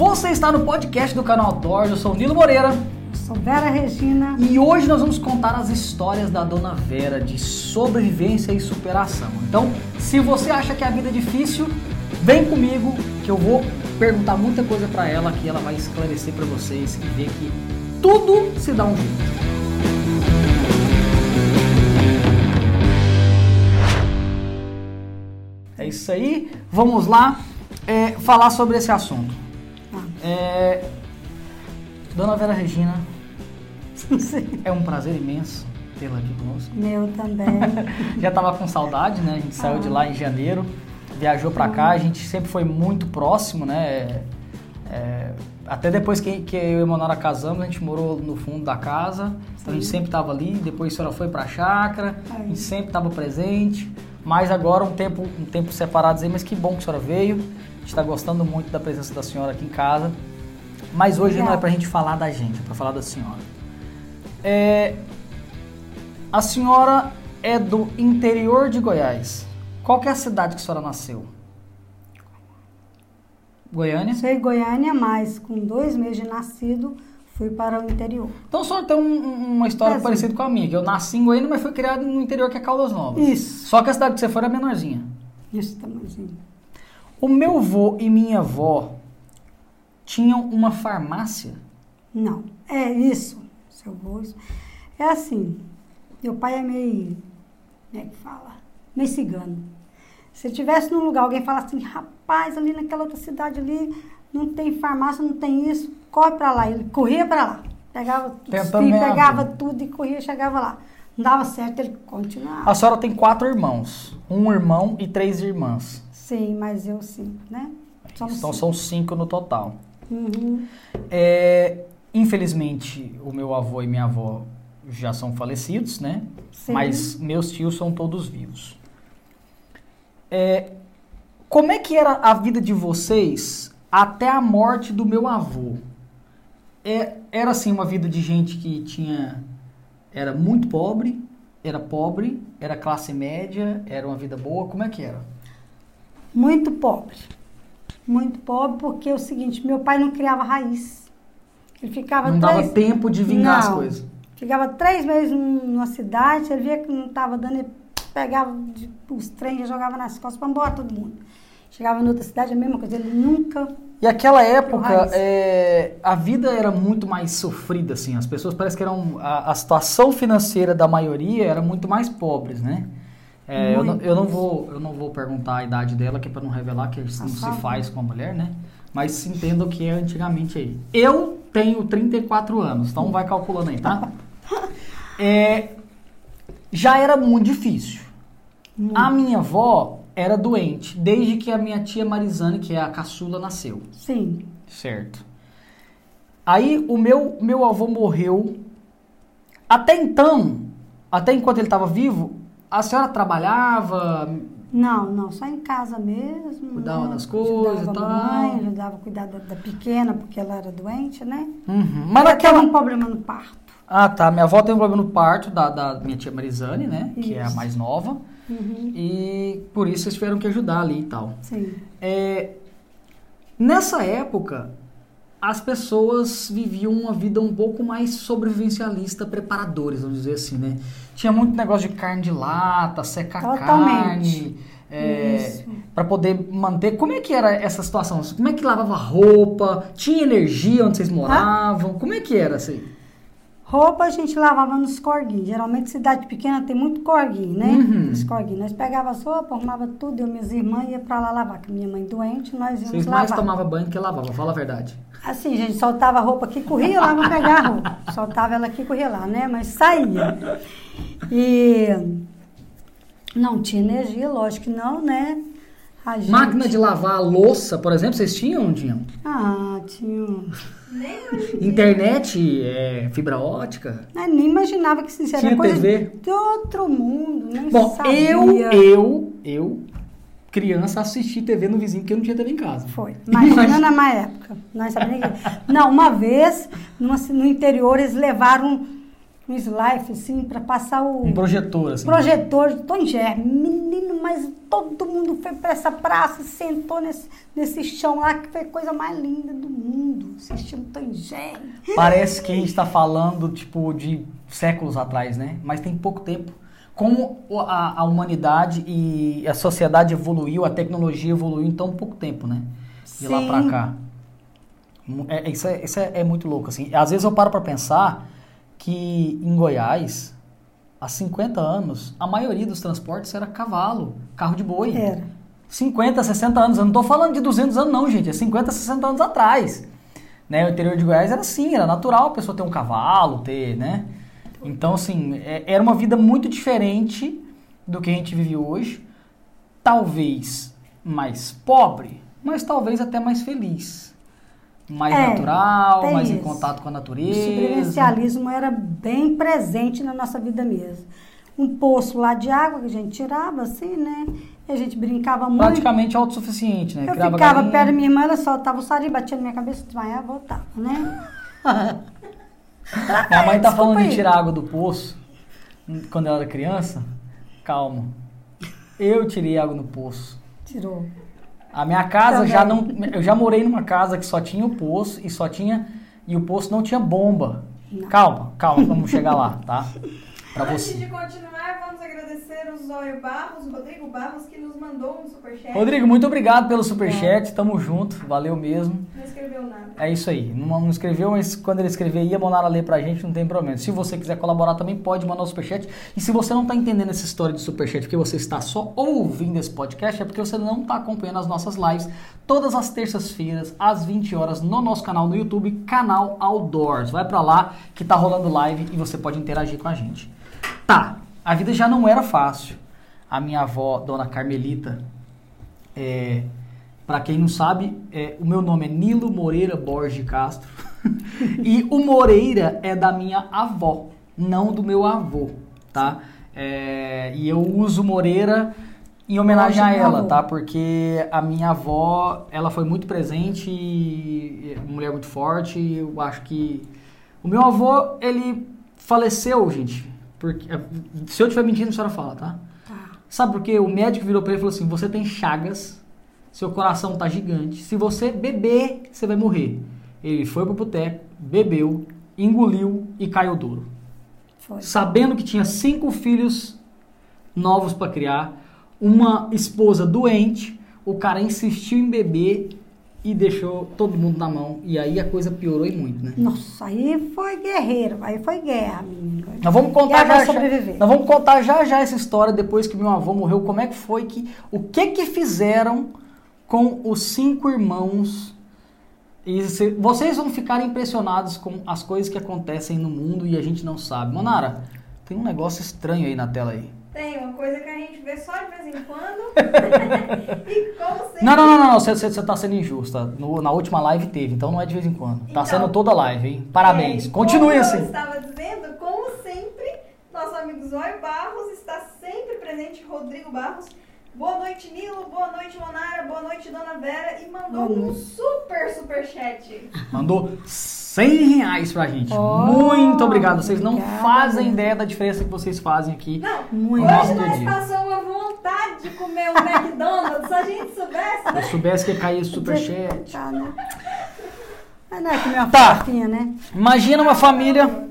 Você está no podcast do canal Torge, eu sou o Nilo Moreira. Sou Vera Regina. E hoje nós vamos contar as histórias da Dona Vera de sobrevivência e superação. Então, se você acha que a vida é difícil, vem comigo que eu vou perguntar muita coisa para ela que ela vai esclarecer para vocês e ver que tudo se dá um jeito. É isso aí. Vamos lá é, falar sobre esse assunto. É, Dona Vera Regina, é um prazer imenso tê-la aqui conosco. Meu também. Já estava com saudade, né? A gente saiu de lá em janeiro, viajou para cá, a gente sempre foi muito próximo, né? É, até depois que, que eu e a Monara casamos, a gente morou no fundo da casa, então a gente sempre estava ali. Depois a senhora foi para a chácara, a gente sempre estava presente. Mas agora um tempo, um tempo separados aí, mas que bom que a senhora veio. Está gostando muito da presença da senhora aqui em casa. Mas hoje não é para a gente falar da gente, é para falar da senhora. É, a senhora é do interior de Goiás. Qual é a cidade que a senhora nasceu? Goiânia? Em Goiânia, mas com dois meses de nascido fui para o interior. Então a senhora tem um, uma história é parecida com a minha, que eu nasci em Goiânia, mas fui criado no interior que é Caldas Novas. Isso. Só que a cidade que você foi era menorzinha. Isso, tamanhozinho. O meu avô e minha avó tinham uma farmácia? Não, é isso, seu avô. É assim, meu pai é meio, como é que fala? Meio cigano. Se tivesse num lugar, alguém falasse assim, rapaz, ali naquela outra cidade ali, não tem farmácia, não tem isso, corre para lá. Ele corria para lá, pegava, filhos, pegava tudo e corria, chegava lá. Não dava certo, ele continuava. A senhora tem quatro irmãos, um irmão e três irmãs. Sim, mas eu cinco, né? Somos então cinco. são cinco no total. Uhum. É, infelizmente, o meu avô e minha avó já são falecidos, né? Sim. Mas meus tios são todos vivos. É, como é que era a vida de vocês até a morte do meu avô? É, era assim uma vida de gente que tinha era muito pobre, era pobre, era classe média, era uma vida boa. Como é que era? Muito pobre, muito pobre porque é o seguinte, meu pai não criava raiz. Ele ficava não três... dava tempo de vingar não. as coisas. Ficava três meses numa cidade, ele via que não estava dando, ele pegava os trens e jogava nas costas para embora todo mundo. Chegava em outra cidade, a mesma coisa, ele nunca. E aquela época, é, a vida era muito mais sofrida, assim. As pessoas parece que eram. A, a situação financeira da maioria era muito mais pobres, né? É, eu, não, eu, não vou, eu não vou perguntar a idade dela, que é para não revelar que isso não se faz com a mulher, né? Mas entenda o que é antigamente aí. Eu tenho 34 anos, então vai calculando aí, tá? É, já era muito difícil. Hum. A minha avó era doente desde que a minha tia Marizane, que é a caçula, nasceu. Sim. Certo. Aí o meu, meu avô morreu. Até então, até enquanto ele estava vivo, a senhora trabalhava? Não, não, só em casa mesmo. Cuidava né? das coisas e tal. Mãe, ajudava a cuidar da, da, pequena, porque ela era doente, né? Uhum. Mas ela naquela... teve um problema no parto. Ah, tá. Minha avó teve um problema no parto da, da minha tia Marizane, né? Isso. Que é a mais nova. Uhum. E por isso vocês tiveram que ajudar ali e tal. Sim. É, nessa época, as pessoas viviam uma vida um pouco mais sobrevivencialista, preparadores, vamos dizer assim, né? Tinha muito negócio de carne de lata, secar carne. É, para poder manter. Como é que era essa situação? Como é que lavava roupa? Tinha energia onde vocês moravam? Ah. Como é que era assim? Roupa a gente lavava nos corguinhos. Geralmente cidade pequena tem muito corguinho, né? Uhum. Os corguinhos. Nós pegava as roupas, arrumava tudo, eu e minhas irmãs ia pra lá lavar. Que minha mãe doente, nós íamos Vocês lavar. mais tomavam banho que lavava, fala a verdade. Assim, gente, soltava a roupa aqui, corria lá, vamos pegar a roupa. Soltava ela aqui, corria lá, né? Mas saía. E não tinha energia, lógico que não, né? Gente... Máquina de lavar louça, por exemplo, vocês tinham ou tinham? Ah, tinham. Internet, é, fibra ótica. Eu nem imaginava que isso era Tinha coisa TV. de outro mundo, nem Bom, sabia. eu, eu, eu, criança, assisti TV no vizinho porque eu não tinha TV em casa. Foi. Imagina na minha época. Nós sabíamos que... Não, uma vez, numa, no interior, eles levaram um slide, assim, para passar o Um projetor, assim. projetor de Tom e Jerry. Menino, mas todo mundo foi para essa praça, sentou nesse, nesse chão lá, que foi a coisa mais linda do mundo, assistindo Tom e Jerry. Parece que a gente tá falando, tipo, de séculos atrás, né? Mas tem pouco tempo. Como a, a humanidade e a sociedade evoluiu, a tecnologia evoluiu em tão pouco tempo, né? De lá pra Sim. cá. É- isso é, isso é, é muito louco, assim. Às vezes eu paro pra pensar que em Goiás, há 50 anos, a maioria dos transportes era cavalo, carro de boi. Era. 50, 60 anos. Eu não tô falando de 200 anos não, gente. É 50, 60 anos atrás. Né? O interior de Goiás era assim, era natural a pessoa ter um cavalo, ter, né? Então, assim, é- era uma vida muito diferente do que a gente vive hoje. Talvez mais pobre, mas talvez até mais feliz. Mais É, natural, mais em isso. contato com a O natureza. sobrevivencialismo era bem presente na nossa vida mesmo. Um poço lá de água que a gente tirava, assim, né? E a gente brincava muito. Praticamente autossuficiente, né? Eu Criava ficava galinha. perto da minha irmã, ela soltava o sari, batia na minha cabeça, desmaiava, voltava, né? Minha mãe tá Desculpa falando de aí. tirar água do poço quando ela era criança. Calma. Eu tirei água no poço. Tirou. A minha casa Também. já não. Eu já morei numa casa que só tinha o poço e só tinha. E o poço não tinha bomba. Calma, calma, vamos chegar lá, tá? Pra Antes você. de continuar, vamos agradecer o Zóio Barros, o Rodrigo Barros, que nos mandou um superchat. Rodrigo, muito obrigado pelo superchat. Tamo junto, valeu mesmo. Não escreveu nada. É isso aí. Não, não escreveu, mas quando ele escrever e a Monara ler pra gente, não tem problema. Se você quiser colaborar também, pode mandar o superchat. E se você não tá entendendo essa história de superchat, porque você está só ouvindo esse podcast, é porque você não tá acompanhando as nossas lives todas as terças-feiras, às 20 horas, no nosso canal no YouTube, canal Outdoors. Vai pra lá que tá rolando live e você pode interagir com a gente. Tá, a vida já não era fácil. A minha avó, Dona Carmelita, é, para quem não sabe, é, o meu nome é Nilo Moreira Borges Castro. e o Moreira é da minha avó, não do meu avô, tá? É, e eu uso Moreira em homenagem a ela, tá? Porque a minha avó, ela foi muito presente, e uma mulher muito forte. Eu acho que o meu avô, ele faleceu, gente. Porque se eu estiver mentindo, a senhora fala, tá? Tá. Sabe por quê? O médico virou pra ele e falou assim: você tem chagas, seu coração tá gigante. Se você beber, você vai morrer. Ele foi pro boteco, bebeu, engoliu e caiu duro. Foi. Sabendo que tinha cinco filhos novos pra criar, uma esposa doente, o cara insistiu em beber e deixou todo mundo na mão. E aí a coisa piorou e muito, né? Nossa, aí foi guerreiro, aí foi guerra, menino. Nós vamos contar Guerra já, já, nós vamos contar já já essa história depois que meu avô morreu, como é que foi que o que que fizeram com os cinco irmãos? E se- vocês vão ficar impressionados com as coisas que acontecem no mundo e a gente não sabe. Monara, tem um negócio estranho aí na tela aí. Tem uma coisa que a gente vê só de vez em quando. e como sempre. Não, não, não, não, você, você, você tá sendo injusta. No- na última live teve, então não é de vez em quando. Tá Então, sendo toda live, hein? Parabéns. É, Continue como assim. Eu estava dizendo, como sempre, nosso amigo Zóio Barros está sempre presente, Rodrigo Barros. Boa noite, Nilo. Boa noite, Monara. Boa noite, Dona Vera. E mandou um super, super chat. Mandou 100 reais pra gente. Oh, Muito obrigado. Vocês não obrigada. fazem ideia da diferença que vocês fazem aqui. Não, Muito. Hoje nós dia. passamos uma vontade de comer um McDonald's. Se a gente soubesse, Se né? soubesse que ia cair esse superchat. Tá, né? Mas não é que minha Tá. fofinha, né? Imagina uma família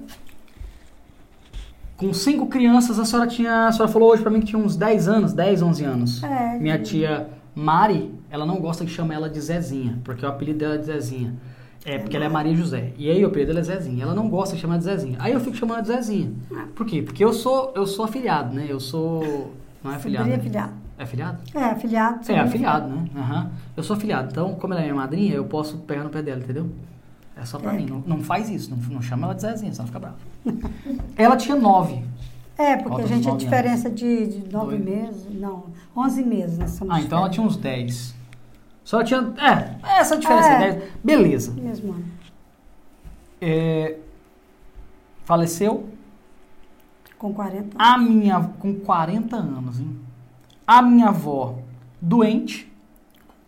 com cinco crianças. A senhora tinha. A senhora falou hoje pra mim que tinha uns 10 anos, 10, 11 anos. É. Minha tia Mari, ela não gosta que chame ela de Zezinha, porque o apelido dela é de Zezinha. É porque ela é Maria José. E aí o apelido dela é Zezinha. Ela não gosta de chamar de Zezinha. Aí eu fico chamando ela de Zezinha. Por quê? Porque eu sou, eu sou afiliado, né? Eu sou. Não é afiliado. Né? afiliado. É afiliado? É, afiliado. É, afiliado, né? Aham. Eu sou afiliado. Então, como ela é minha madrinha, eu posso pegar no pé dela, entendeu? É só pra É. mim. Não, não faz isso. Não, não chama ela de Zezinha, senão fica brava. ela tinha nove. É, porque a gente uns é diferença de, de nove Dois. meses, não, onze meses, nós somos Ah, então ela tinha uns dez. Só tinha. É, essa diferença. É. dez. Beleza. Mesmo ano. É, faleceu Com 40 a minha. com 40 anos, hein? A minha avó doente,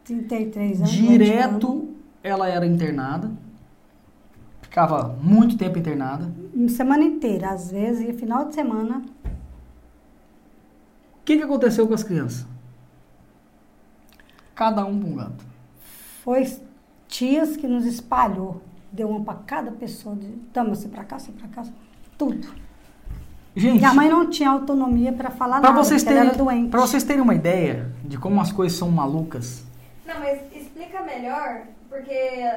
33 anos. 20 anos. direto ela era internada. Ficava muito tempo internada. Semana inteira, às vezes, e final de semana. O que, que aconteceu com as crianças? Cada um para um canto. Foi tias que nos espalhou. Deu uma para cada pessoa. De, Toma, você para cá, você para cá. Tudo. Gente, Minha mãe não tinha autonomia para falar para nada, vocês, terem, era doente. pra vocês terem uma ideia de como as coisas são malucas, Não, mas explica melhor, porque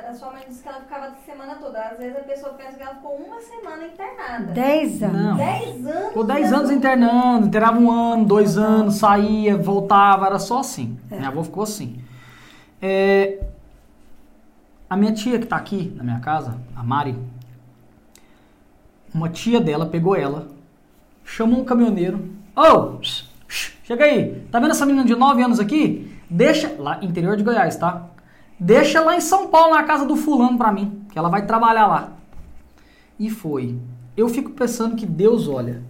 a sua mãe disse que ela ficava a semana toda. Às vezes a pessoa pensa que ela ficou uma semana internada. Dez anos. Não. Dez anos. Ficou 10 anos internando, internava um ano, dois anos, saía, voltava, era só assim. Minha avó ficou assim. É, a minha tia que tá aqui na minha casa, a Mari, uma tia dela pegou ela, chamou um caminhoneiro. Ô, chega aí, tá vendo essa menina de 9 anos aqui? Deixa, lá, interior de Goiás, tá? Deixa lá em São Paulo, na casa do fulano pra mim, que ela vai trabalhar lá. E foi. Eu fico pensando que Deus olha.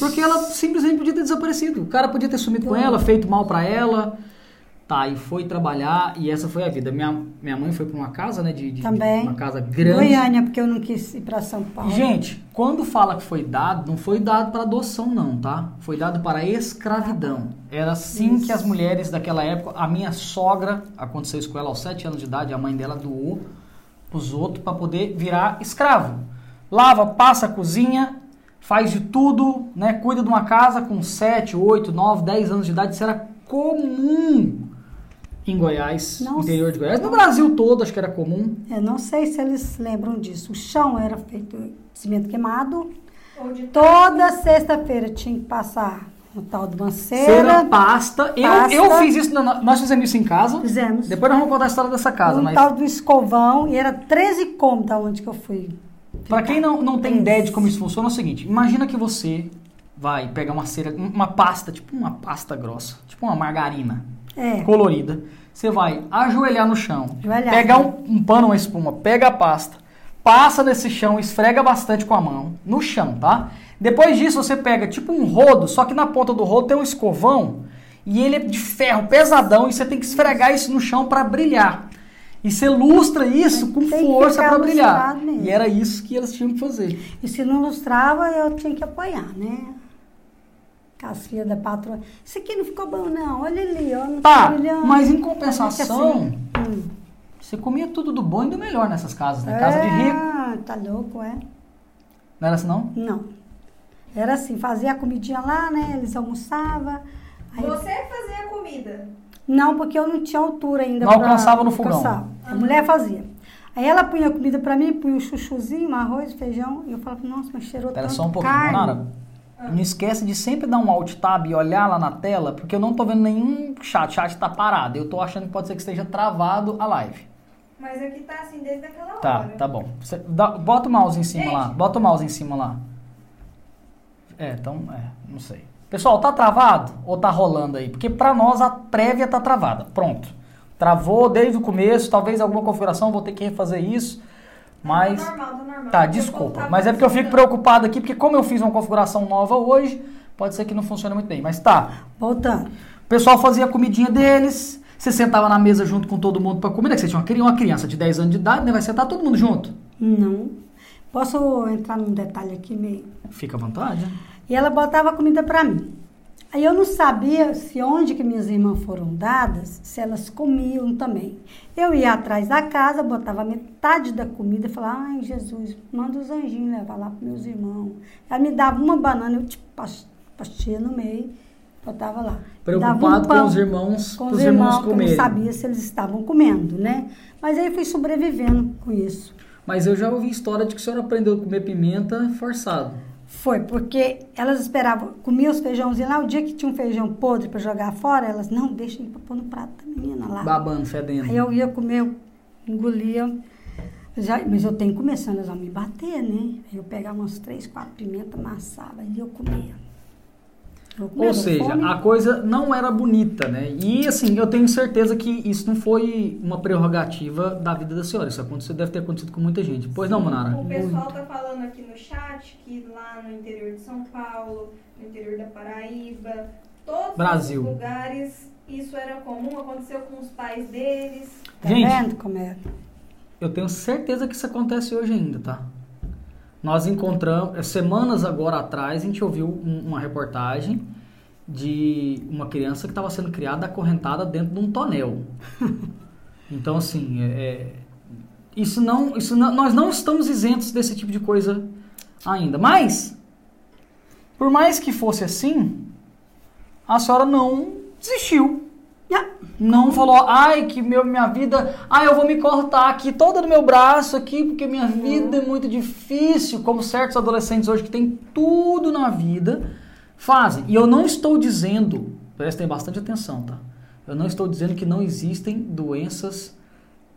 Porque ela simplesmente podia ter desaparecido. O cara podia ter sumido com ela, feito mal pra ela. Tá, e foi trabalhar e essa foi a vida. Minha, minha mãe foi pra uma casa, né? De, de- Também. Uma casa grande. Goiânia, porque eu não quis ir para São Paulo. Gente, quando fala que foi dado, não foi dado para adoção, não, tá? Foi dado para escravidão. Era assim Isso. que as mulheres daquela época. A minha sogra, aconteceu isso com ela aos 7 anos de idade, a mãe dela doou os outros para poder virar escravo. Lava, passa, cozinha, faz de tudo, né? Cuida de uma casa com 7, 8, 9, 10 anos de idade. Isso era comum em Goiás, Nossa. interior de Goiás. No Brasil todo, acho que era comum. Eu não sei se eles lembram disso. O chão era feito de cimento queimado. De Toda sexta-feira tinha que passar o tal de uma Cera, cera. pasta. Eu, Pasta. eu fiz isso, na- nós fizemos isso em casa. Fizemos. Depois nós vamos contar a história dessa casa, um mas tal do escovão. E era 13 cômodos onde que eu fui. pra quem não, não tem ideia de como isso funciona, é o seguinte: imagina que você vai pegar uma cera, uma pasta, tipo uma pasta grossa, tipo uma margarina É. colorida. Você vai ajoelhar no chão, Ajoelhar. pegar um, um pano, uma espuma, pega a pasta, passa nesse chão, esfrega bastante com a mão, no chão, tá? Depois disso você pega tipo um rodo, só que na ponta do rodo tem um escovão e ele é de ferro pesadão e você tem que esfregar isso no chão para brilhar. E você lustra isso com força para brilhar. mesmo. E era isso que elas tinham que fazer. E se não lustrava, eu tinha que apoiar, né? As filhas da patroa. Isso aqui não ficou bom, não. Olha ali, ó. Não Tá, tá mas em Olha compensação, que assim. Hum. você comia tudo do bom e do melhor nessas casas, né? Casa de rico. Ah, tá louco, é? Não era assim não? Não. Era assim, fazia a comidinha lá, né? Eles almoçavam. Aí- Você fazia a comida. Não, porque eu não tinha altura ainda. Não pra- alcançava no fogão. alcançava. A mulher fazia. Aí ela punha comida pra mim, punha um chuchuzinho, um arroz, feijão. E eu falava, nossa, mas cheirou Espera tanto só um pouquinho, carne. Nara. Não esquece de sempre dar um alt tab e olhar lá na tela, porque eu não tô vendo nenhum chat. chat tá parado. Eu tô achando que pode ser que esteja travado a live. Mas aqui tá assim desde aquela Tá, hora. tá bom. Você dá- bota o mouse em cima Gente. lá. Bota o mouse em cima lá. É, então, é, não sei. Pessoal, tá travado ou tá rolando aí? Porque pra nós a prévia tá travada. Pronto. Travou desde o começo, talvez alguma configuração, vou ter que refazer isso. Mas. Tá normal, tá normal. Tá, desculpa. Mas é porque eu fico preocupado aqui, porque como eu fiz uma configuração nova hoje, pode ser que não funcione muito bem. Mas tá. Voltando. O pessoal fazia a comidinha deles, você sentava na mesa junto com todo mundo pra comer, né? Que você tinha uma cri- uma criança de 10 anos de idade, né? Vai sentar todo mundo junto. Não. Posso entrar num detalhe aqui meio? Fica à vontade. E ela botava comida pra mim. Aí eu não sabia se onde que minhas irmãs foram dadas, se elas comiam também. Eu ia atrás da casa, botava metade da comida e falava, ai Jesus, manda os anjinhos levar lá para meus irmãos. Ela me dava uma banana, eu tipo, pas- pastia no meio, botava lá. Preocupado um com pão os irmãos, com os irmãos irmãos, que eu comerem. não sabia se eles estavam comendo, né? Mas aí fui sobrevivendo com isso. Mas eu já ouvi história de que a senhora aprendeu a comer pimenta forçado. Foi, porque elas esperavam, comiam os feijãozinhos lá, o dia que tinha um feijão podre para jogar fora, elas, não, deixa para pôr no prato da menina lá. Babando, fedendo. Aí eu ia comer, eu engolia, já, mas eu tenho que comer, senão elas vão me bater, né? Aí eu pegava umas três, quatro pimentas, amassava e eu comia. Ou seja, fome. a coisa não era bonita, né? E assim, eu tenho certeza que isso não foi uma prerrogativa da vida da senhora. Isso aconteceu, deve ter acontecido com muita gente. Pois não, Manara? O pessoal tá falando aqui no chat que lá no interior de São Paulo, no interior da Paraíba, todos Brasil. os lugares, isso era comum, aconteceu com os pais deles. Tá Gente. vendo como é? eu tenho certeza que isso acontece hoje ainda, tá? Nós encontramos, semanas agora atrás, a gente ouviu um- uma reportagem de uma criança que estava sendo criada acorrentada dentro de um tonel. Então, assim, é, é- isso não, isso não, nós não estamos isentos desse tipo de coisa ainda. Mas, por mais que fosse assim, a senhora não desistiu. Ah, Não falou, ai, que meu, minha vida, ai, eu vou me cortar aqui toda no meu braço aqui, porque minha vida é muito difícil, como certos adolescentes hoje que têm tudo na vida fazem. E eu não estou dizendo, prestem bastante atenção, tá? Eu não estou dizendo que não existem doenças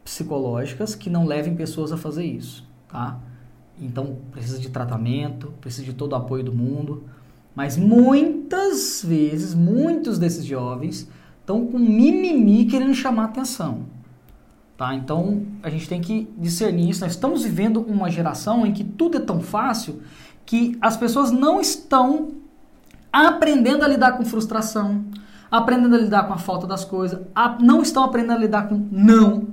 psicológicas que não levem pessoas a fazer isso, tá? Então, precisa de tratamento, precisa de todo o apoio do mundo. Mas muitas vezes, muitos desses jovens estão com mimimi querendo chamar atenção. Tá? Então, a gente tem que discernir isso. Nós estamos vivendo uma geração em que tudo é tão fácil que as pessoas não estão aprendendo a lidar com frustração, aprendendo a lidar com a falta das coisas, a- não estão aprendendo a lidar com não.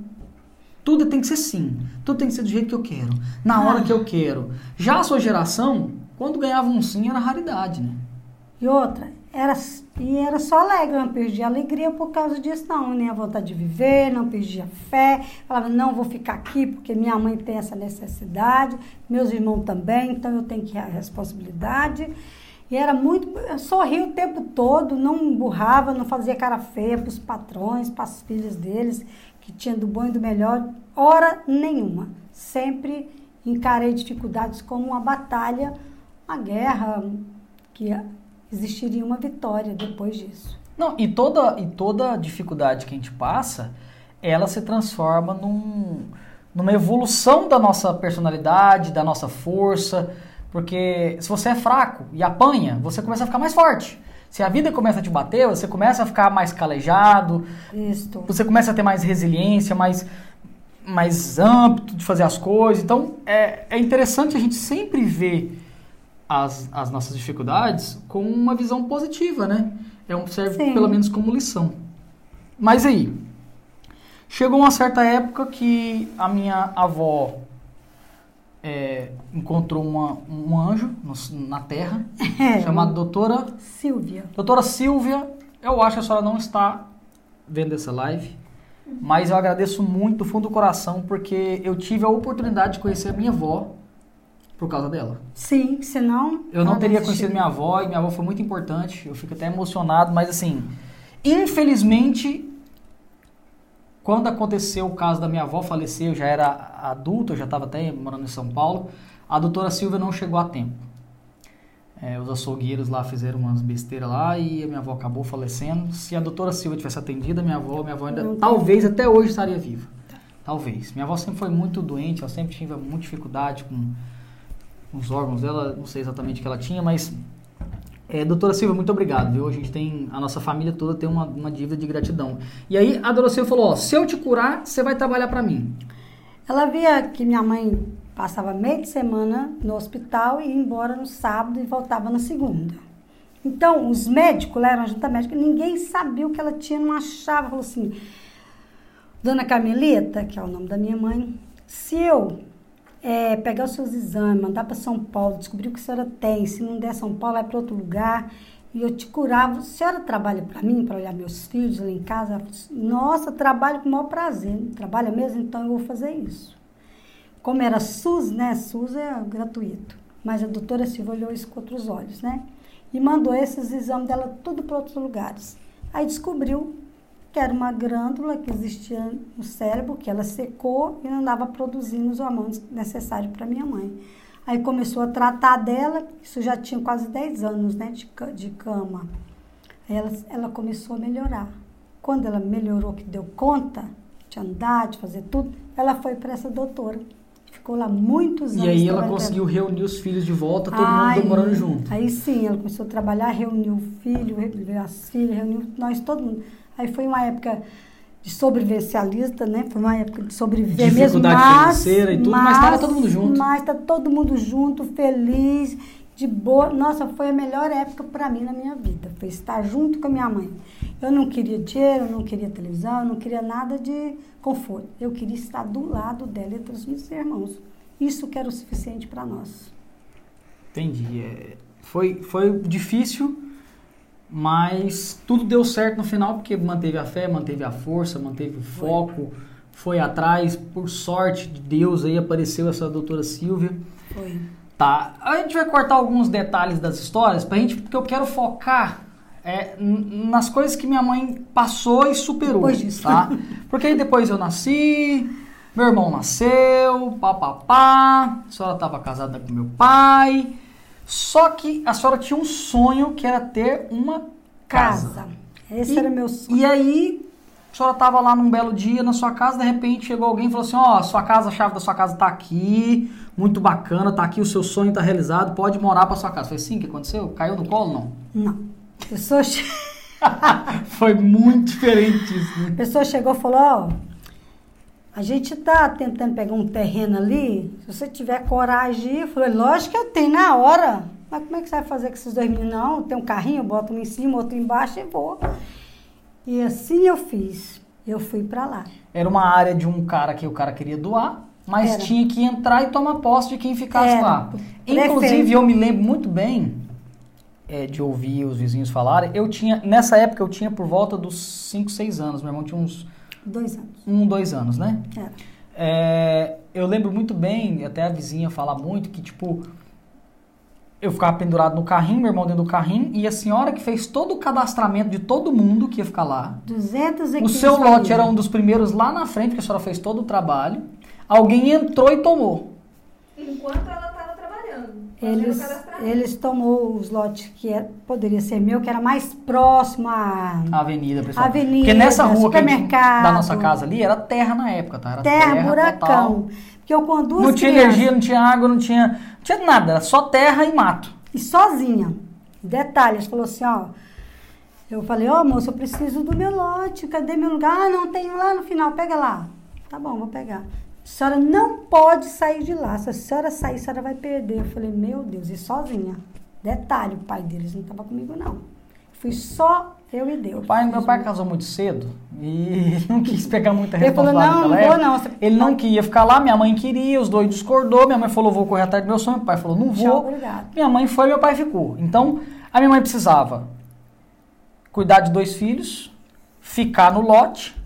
Tudo tem que ser sim. Tudo tem que ser do jeito que eu quero, na hora que eu quero. Já a sua geração, quando ganhava um sim, era raridade, né? E outra, era, e era só alegre, eu não perdia alegria por causa disso, não. Nem a vontade de viver, não perdia fé. Falava, não vou ficar aqui porque minha mãe tem essa necessidade, meus irmãos também, então eu tenho que a responsabilidade. E era muito. Eu sorria o tempo todo, não emburrava, não fazia cara feia para os patrões, para as filhas deles, que tinham do bom e do melhor, hora nenhuma. Sempre encarei dificuldades como uma batalha, uma guerra, que existiria uma vitória depois disso. Não, e toda, e toda dificuldade que a gente passa, ela se transforma num, numa evolução da nossa personalidade, da nossa força. Porque se você é fraco e apanha, você começa a ficar mais forte. Se a vida começa a te bater, você começa a ficar mais calejado, Isto. você começa a ter mais resiliência, mais, mais âmbito de fazer as coisas. Então, é, é interessante a gente sempre ver as, as nossas dificuldades com uma visão positiva, né? É um, serve Sim. pelo menos como lição. Mas aí, chegou uma certa época que a minha avó é, encontrou uma, um anjo no- na terra, É, chamado doutora Silvia. Doutora Silvia, eu acho que a senhora não está vendo essa live, mas eu agradeço muito do fundo do coração porque eu tive a oportunidade de conhecer a minha avó por causa dela. Sim, senão. Eu não teria conhecido minha avó e minha avó foi muito importante, eu fico até emocionado, mas assim, infelizmente, quando aconteceu o caso da minha avó falecer, eu já era adulto, eu já estava até morando em São Paulo, a doutora Silvia não chegou a tempo. É, os açougueiros lá fizeram umas besteiras lá e a minha avó acabou falecendo. Se a doutora Silvia tivesse atendido a minha avó, minha avó ainda Não talvez até hoje estaria viva. Talvez. Minha avó sempre foi muito doente, ela sempre tinha muita dificuldade com, com os órgãos dela, não sei exatamente o que ela tinha, mas é, doutora Silvia, muito obrigado, viu? A gente tem, a nossa família toda tem uma, uma dívida de gratidão. E aí a doutora Silvia falou, ó, se eu te curar, você vai trabalhar pra mim. Ela via que minha mãe passava meio de semana no hospital e ia embora no sábado e voltava na segunda. Então, os médicos, lá eram junta médica, ninguém sabia o que ela tinha, não achava. Falou assim, Dona Carmelita, que é o nome da minha mãe, se eu eh, pegar os seus exames, mandar para São Paulo, descobrir o que a senhora tem, se não der São Paulo, vai para outro lugar, e eu te curava, a senhora trabalha para mim, para olhar meus filhos lá em casa? Assim, Nossa, trabalho com o maior prazer. Trabalha mesmo? Então eu vou fazer isso. Como era SUS, né? SUS é gratuito. Mas a doutora Silva olhou isso com outros olhos, né? E mandou esses exames dela tudo para outros lugares. Aí descobriu que era uma glândula que existia no cérebro, que ela secou e não dava produzindo os hormônios necessários para minha mãe. Aí começou a tratar dela, isso já tinha quase 10 anos, né, de, de cama. Aí ela, ela começou a melhorar. Quando ela melhorou, que deu conta de andar, de fazer tudo, ela foi para essa doutora. Ficou lá muitos anos. E aí ela conseguiu reunir os filhos de volta, todo Aí- mundo morando junto. Aí sim, ela começou a trabalhar, reuniu o filho, reuniu as filhas, reuniu nós, todo mundo. Aí foi uma época de sobrevivencialista, né? Foi uma época de sobreviver mesmo. Dificuldade mas, financeira e tudo, mas tava todo mundo junto. Mas tá todo mundo junto, feliz, de boa. Nossa, foi a melhor época para mim na minha vida. Foi estar junto com a minha mãe. Eu não queria dinheiro, eu não queria televisão, eu não queria nada de conforto. Eu queria estar do lado dela entre os meus irmãos. Isso que era o suficiente para nós. Entendi. É, foi, foi difícil, mas tudo deu certo no final porque manteve a fé, manteve a força, manteve o foco, foi atrás. Por sorte de Deus aí apareceu essa doutora Silvia. Foi. Tá. A gente vai cortar alguns detalhes das histórias pra gente, porque eu quero focar é, nas coisas que minha mãe passou e superou. Depois disso. Tá? Porque aí depois eu nasci, meu irmão nasceu, papapá, a senhora estava casada com meu pai. Só que a senhora tinha um sonho que era ter uma casa. Casa. Esse E- era meu sonho. E aí, a senhora estava lá num belo dia na sua casa, de repente chegou alguém e falou assim: Ó, sua casa, a chave da sua casa tá aqui, muito bacana, tá aqui, o seu sonho tá realizado, pode morar pra sua casa. Foi assim que aconteceu? Caiu no colo? Não. Não. A pessoa, Foi muito diferente isso, né? a pessoa chegou e falou, ó, a gente tá tentando pegar um terreno ali, se você tiver coragem de ir, eu falei, lógico que eu tenho na hora. Mas como é que você vai fazer com esses dois meninos? Não, tem um carrinho, eu boto um em cima, outro embaixo e vou. E assim eu fiz. Eu fui pra lá. Era uma área de um cara que o cara queria doar, mas Era. tinha que entrar e tomar posse de quem ficasse Era. lá. Prefeito. Inclusive, eu me lembro muito bem é, de ouvir os vizinhos falarem. Eu tinha, nessa época, eu tinha por volta dos 5, 6 anos. Meu irmão tinha uns Dois anos. um, dois anos, né? Era. É, eu lembro muito bem, até a vizinha fala muito, que tipo, eu ficava pendurado no carrinho, meu irmão dentro do carrinho, e a senhora que fez todo o cadastramento de todo mundo que ia ficar lá. 215 O seu lote famílias. era um dos primeiros lá na frente, que a senhora fez todo o trabalho. Alguém entrou e tomou. Enquanto ela fazendo Eles, eles tomou os lotes que era, poderia ser meu, que era mais próximo à A avenida, pessoal. Avenida, Porque nessa rua que a gente- supermercado. da nossa casa ali era terra na época, tá? Era terra, total. buracão. Porque eu com duas Não tinha crianças energia, não tinha água, não tinha, não tinha nada. Era só terra e mato. e sozinha. Detalhe, eles falou assim, ó. Eu falei, ó moço, eu preciso do meu lote, cadê meu lugar? Ah, não, tenho lá no final, pega lá. Tá bom, vou pegar. A senhora não pode sair de lá. Se a senhora sair, a senhora vai perder. Eu falei, meu Deus, e sozinha. Detalhe, o pai deles não estava comigo, não. Fui só eu e Deus. Meu pai, meu pai casou muito cedo e não quis pegar muita Ele falou, responsabilidade não, não vou não. Você Ele não queria ficar lá, minha mãe queria, os dois discordou, minha mãe falou, vou correr atrás do meu sonho, meu pai falou, não Tchau, vou. obrigado. Minha mãe foi, meu pai ficou. Então, a minha mãe precisava cuidar de dois filhos, ficar no lote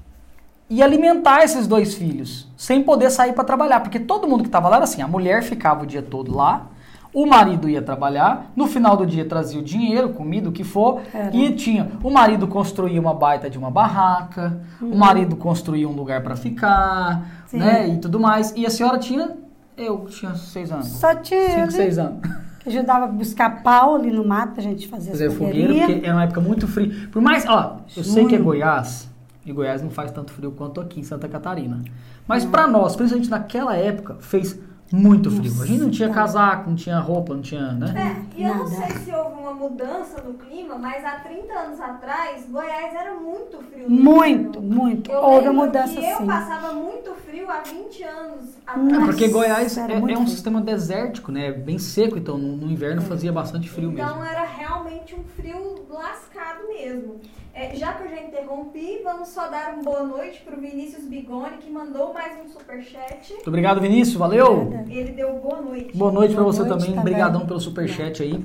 e alimentar esses dois filhos, sem poder sair para trabalhar, porque todo mundo que estava lá era assim, a mulher ficava o dia todo lá, o marido ia trabalhar, no final do dia trazia o dinheiro, comida, o que for, Era. e tinha, o marido construía uma baita de uma barraca, o marido construía um lugar para ficar, Uhum. Sim. né, e tudo mais. E a senhora tinha, eu tinha seis anos. Só tinha Cinco, ele seis anos. ajudava a buscar pau ali no mato pra gente fazer fazer fogueira, fogueirinhas. porque era uma época muito fria. Por mais, ó, eu sei que é. Goiás, e Goiás não faz tanto frio quanto aqui em Santa Catarina. Mas pra nós, principalmente naquela época, fez muito frio. A gente não tinha casaco, não tinha roupa, não tinha, né? É, e eu não sei se houve uma mudança no clima, mas há 30 anos atrás, Goiás era muito frio. Muito, muito. Eu Houve mudança que eu sim. passava muito frio há 20 anos É atrás. porque Goiás é, é um sistema desértico, né? Bem seco, então no, no inverno fazia bastante frio então mesmo. era realmente um frio lascado mesmo. É, já que eu já interrompi, vamos só dar uma boa noite pro Vinícius Bigoni, que mandou mais um superchat. Muito obrigado, Vinícius. Valeu! Obrigada. Ele deu boa noite. Boa noite pra Boa você noite também. Obrigadão pelo superchat aí.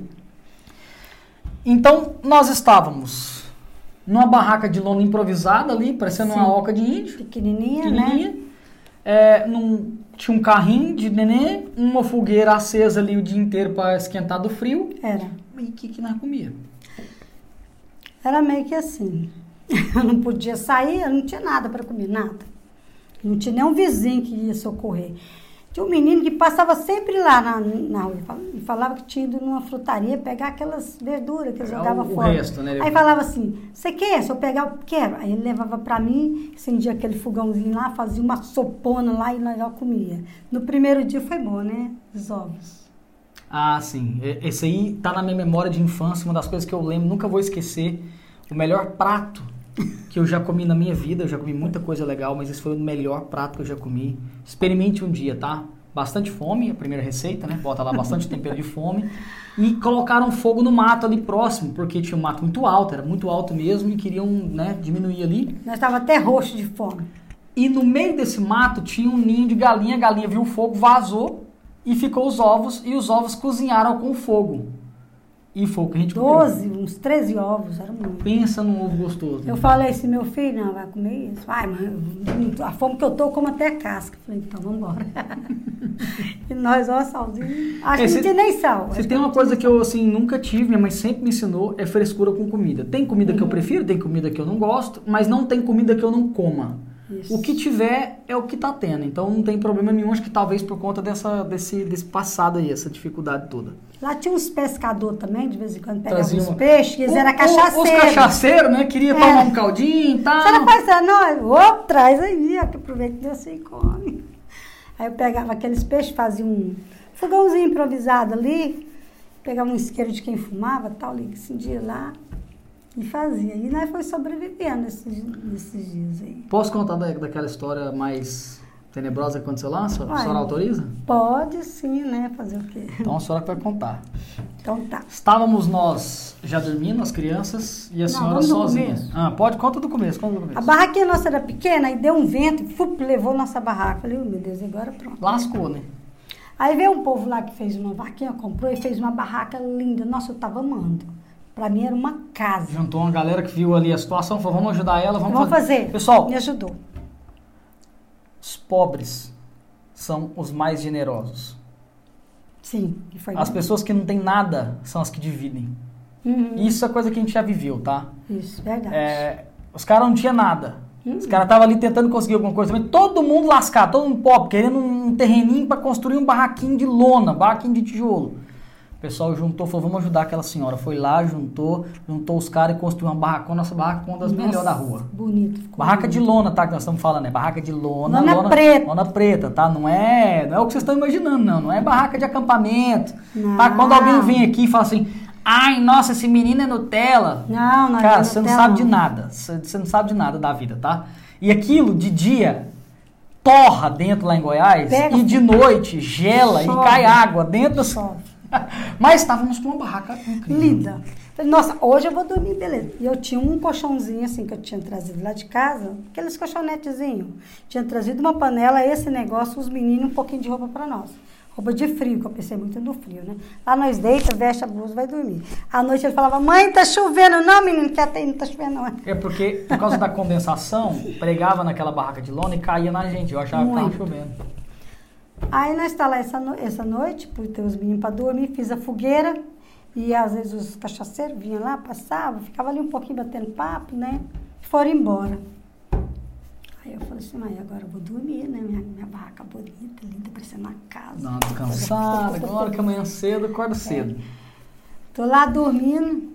Então, nós estávamos numa barraca de lona improvisada ali, parecendo uma Sim. oca de índio. Pequenininha, pequenininha. né? É, num- tinha um carrinho de neném, uma fogueira acesa ali o dia inteiro para esquentar do frio. Era. E o que, que nós comia? Era meio que assim. Eu não podia sair, eu não tinha nada para comer, nada. Não tinha nenhum vizinho que ia socorrer. Tinha um menino que passava sempre lá na, na rua. Ele falava que tinha ido numa frutaria pegar aquelas verduras que ele Pegar jogava o fora. resto, né? Aí falava assim: Você quer? Se eu pegar, eu quero. Aí ele levava para mim, acendia aquele fogãozinho lá, fazia uma sopona lá e nós já comia. No primeiro dia foi bom, né? Os ovos. Ah, sim. Esse aí tá na minha memória de infância, uma das coisas que eu lembro, nunca vou esquecer. O melhor prato que eu já comi na minha vida, eu já comi muita coisa legal, mas esse foi o melhor prato que eu já comi. Experimente um dia, tá? bastante fome, a primeira receita, né? Bota lá bastante tempero de fome. E colocaram fogo no mato ali próximo, porque tinha um mato muito alto, era muito alto mesmo, e queriam né, diminuir ali. Nós estava até roxo de fome. E no meio desse mato tinha um ninho de galinha, a galinha viu o fogo, vazou e ficou os ovos, e os ovos cozinharam com fogo. E foi o que a gente comeu. 12, uns 13 ovos, era muito. Pensa num ovo gostoso. Eu falei assim, meu filho, não, vai comer isso. Ai, mas a fome que eu tô, eu como até casca. Falei, então vamos embora. e nós, ó, salzinho. Acho É, que não tinha nem sal. Se Acho tem uma coisa que eu assim nunca tive, minha mãe sempre me ensinou, é frescura com comida. Tem comida Uhum. que eu prefiro, tem comida que eu não gosto, mas não tem comida que eu não coma. Isso. O que tiver é o que tá tendo. Então não tem problema nenhum, acho que talvez por conta dessa, desse, desse passado aí, essa dificuldade toda. Lá tinha uns pescadores também, de vez em quando pegavam Traziam uns peixes, eles eram cachaceiros. Os cachaceiros, né? Queria É. tomar um caldinho e tal. Você não faz isso, não? Ô, traz aí, ó, que aproveita que você come. Aí eu pegava aqueles peixes, fazia um fogãozinho improvisado ali, pegava um isqueiro de quem fumava, tal, ali, acendia lá e fazia. E nós foi sobrevivendo nesses, nesses dias aí. Posso contar da, daquela história mais tenebrosa que aconteceu lá? A senhora, a senhora autoriza? Pode sim, né? Fazer o quê? Então a senhora que vai contar. Então tá. Estávamos nós já dormindo, as crianças, e a Não, senhora sozinha. Ah, pode, conta do começo, conta do começo. A barraquinha nossa era pequena e deu um vento e fup, levou nossa barraca. Falei, oh, meu Deus, agora pronto. Lascou, né? Aí veio um povo lá que fez uma vaquinha, comprou e fez uma barraca linda. Nossa, eu tava amando. Pra mim era uma casa. Juntou uma galera que viu ali a situação, falou, vamos ajudar ela, vamos, Vamos fazer. Pessoal, Me ajudou. os pobres são os mais generosos. Sim. E foi As pessoas que não têm nada são as que dividem. Uhum. Isso é coisa que a gente já viveu, tá? Isso, verdade. É, os caras não tinham nada. Uhum. Os caras estavam ali tentando conseguir alguma coisa também. Todo mundo lascado, todo mundo pobre, querendo um terreninho para construir um barraquinho de lona, barraquinho de tijolo. O pessoal juntou, falou, vamos ajudar aquela senhora. Foi lá, juntou, juntou os caras e construiu uma barracona. Nossa barraca foi uma das melhores da rua. Bonito. Barraca de bonito. lona, tá? Que nós estamos falando, é barraca de lona. Lona preta. Lona preta, tá? Não é, não é o que vocês estão imaginando, não. Não é barraca de acampamento. Não. Tá? Quando alguém vem aqui e fala assim, ai, nossa, esse menino é Nutella. Não, não Cara, era você não Nutella, sabe de nada. Você não sabe de nada da vida, tá? E aquilo, de dia, torra dentro lá em Goiás. Pega e de noite, gela Chove. e cai água dentro. Chove. Mas estávamos com uma barraca incrível. Linda. Falei, nossa, hoje eu vou dormir, beleza. E eu tinha um colchãozinho assim que eu tinha trazido lá de casa, aqueles colchonetezinhos. Tinha trazido uma panela, esse negócio, os meninos, um pouquinho de roupa para nós. Roupa de frio, que eu pensei muito no frio, né? Lá nós deita, veste a blusa, vai dormir. À noite ele falava, mãe, tá chovendo. Não, menino, que até não tá chovendo, não. É porque, por causa da condensação, pregava naquela barraca de lona e caía na gente. Eu achava que Muito. tava chovendo. Aí nós tá lá essa, no- essa noite, por ter os meninos para dormir, fiz a fogueira. E às vezes os cachaceiros vinham lá, passavam, ficava ali um pouquinho batendo papo, né? Foram embora. Aí eu falei assim, mãe, agora eu vou dormir, né? Minha, minha barraca bonita, linda, parecendo uma casa. Uma descansada, agora que amanhã cedo, acorda cedo. Tô lá dormindo,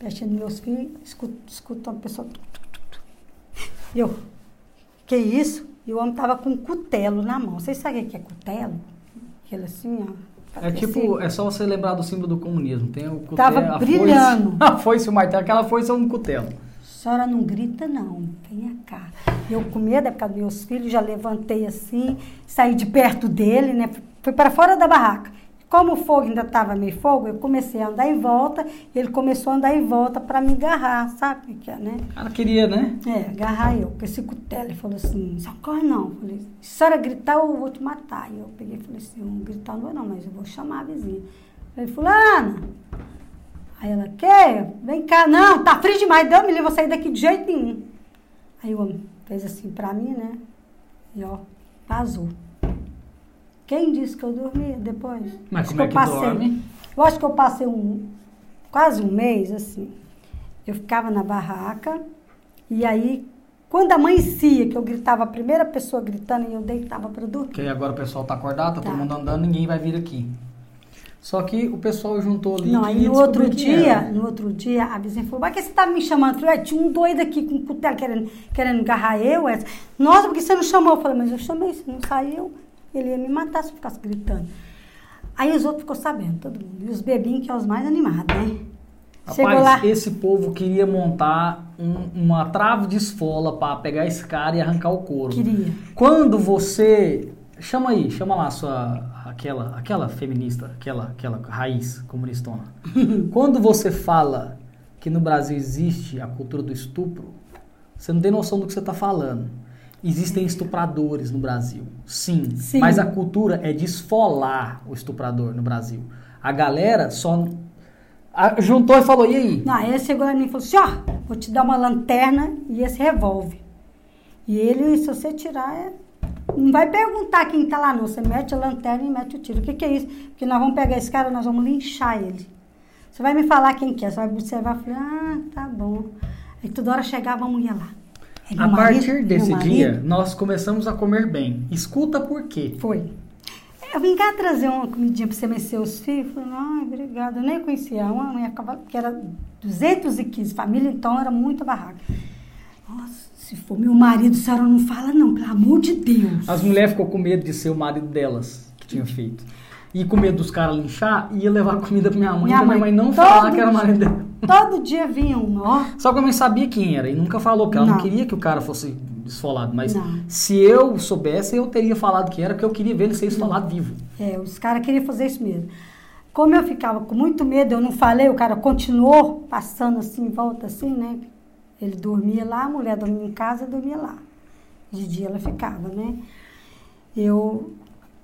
dos meus filhos, escuto, escuto uma pessoa. E eu, que isso? E o homem tava com um cutelo na mão. Vocês sabem o que é cutelo? Aquele assim, ó. É tipo, é só você lembrar do símbolo do comunismo. Tem o cutelo, Tava a foice- brilhando. A foice o martelo, aquela foice é um cutelo. A senhora não grita, não. Venha cá. Eu com medo, é por causa dos meus filhos, já levantei assim, saí de perto dele, né? Fui para fora da barraca. Como o fogo ainda estava meio fogo, eu comecei a andar em volta, e ele começou a andar em volta para me agarrar, sabe o que é, né? Cara queria, né? É, agarrar eu com esse cutelo. Ele falou assim, socorre não. Eu falei, se a senhora gritar, eu vou te matar. E eu peguei e falei assim, eu não gritar não vou não, mas eu vou chamar a vizinha. Falei, fulana. Aí ela, que? Vem cá. Não, tá frio demais. Deu, me livre, vou sair daqui de jeito nenhum. Aí o homem fez assim pra mim, né? E ó, vazou. Quem disse que eu dormia depois? Mas Acho como é eu que passei- dorme? Eu acho que eu passei um, quase um mês, assim. Eu ficava na barraca e aí, quando amanhecia, que eu gritava, a primeira pessoa gritando e eu deitava para dormir. Porque agora o pessoal tá acordado, tá, Tá. todo mundo andando, ninguém vai vir aqui. Só que o pessoal juntou ali Não, e aí no outro dia, no outro dia, a vizinha falou, mas que você tá me chamando? Eu falei, "Ué, tinha um doido aqui com cutelo querendo, querendo agarrar eu. essa." Nossa, por que você não chamou? Eu falei, mas eu chamei, se não saiu, ele ia me matar se eu ficasse gritando. Aí os outros ficou sabendo, todo mundo. E os bebinhos, que é os mais animados, né? Rapaz, lá. esse povo queria montar um- uma trave de esfola para pegar esse cara e arrancar o couro. Queria. Quando você Chama aí, chama lá sua aquela, aquela feminista, aquela, aquela raiz comunistona. Quando você fala que no Brasil existe a cultura do estupro, você não tem noção do que você está falando. Existem estupradores no Brasil, sim, Sim. mas a cultura é de esfolar o estuprador no Brasil. A galera só a- juntou e falou: e aí? Não, aí ele chegou em mim e falou assim, ó, vou te dar uma lanterna e esse revólver. E ele, se você tirar, é... não vai perguntar quem tá lá não. Você mete a lanterna e mete o tiro. O que, que é isso? Porque nós vamos pegar esse cara, nós vamos linchar ele. Você vai me falar quem que é, você vai observar e falar, ah, tá bom. Aí toda hora chegava a mulher lá. Aí A marido- partir meu desse marido- dia, nós começamos a comer bem. Escuta por quê. Foi. Eu vim cá trazer uma comidinha pra você mexer os filhos. Falei, ai, obrigada. Eu nem conhecia uma cavalo, que era 215 família, então era muita barraca. Nossa, se for meu marido, a senhora não fala não, pelo amor de Deus. As mulheres ficou com medo de ser o marido delas que tinha feito. E com medo dos caras linchar, ia levar comida pra minha mãe. Minha pra minha mãe mãe não falar que era o marido dela. Todo dia vinha uma, ó. Só que a mãe sabia quem era e nunca falou, porque ela não, Não. queria que o cara fosse esfolado. Mas Não. se eu soubesse, eu teria falado que era, porque eu queria ver ele ser esfolado vivo. É, os caras queriam fazer isso mesmo. Como eu ficava com muito medo, eu não falei, o cara continuou passando assim, em volta assim, né? Ele dormia lá, a mulher dormia em casa, eu dormia lá. De dia ela ficava, né? Eu,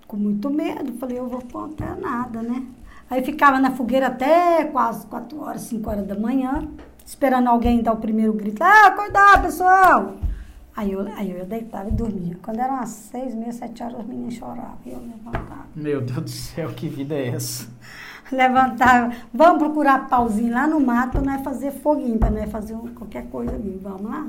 com muito medo, falei, eu vou contar nada, né? Aí ficava na fogueira até quase 4 horas, 5 horas da manhã, esperando alguém dar o primeiro grito. Ah, cuidado, pessoal! Aí eu, aí eu deitava e dormia. Quando eram umas seis, meia, sete horas, as meninas choravam. E eu levantava. Meu Deus do céu, que vida é essa? Levantava. Vamos procurar pauzinho lá no mato, não é fazer foguinho, para não é fazer qualquer coisa ali. Vamos lá?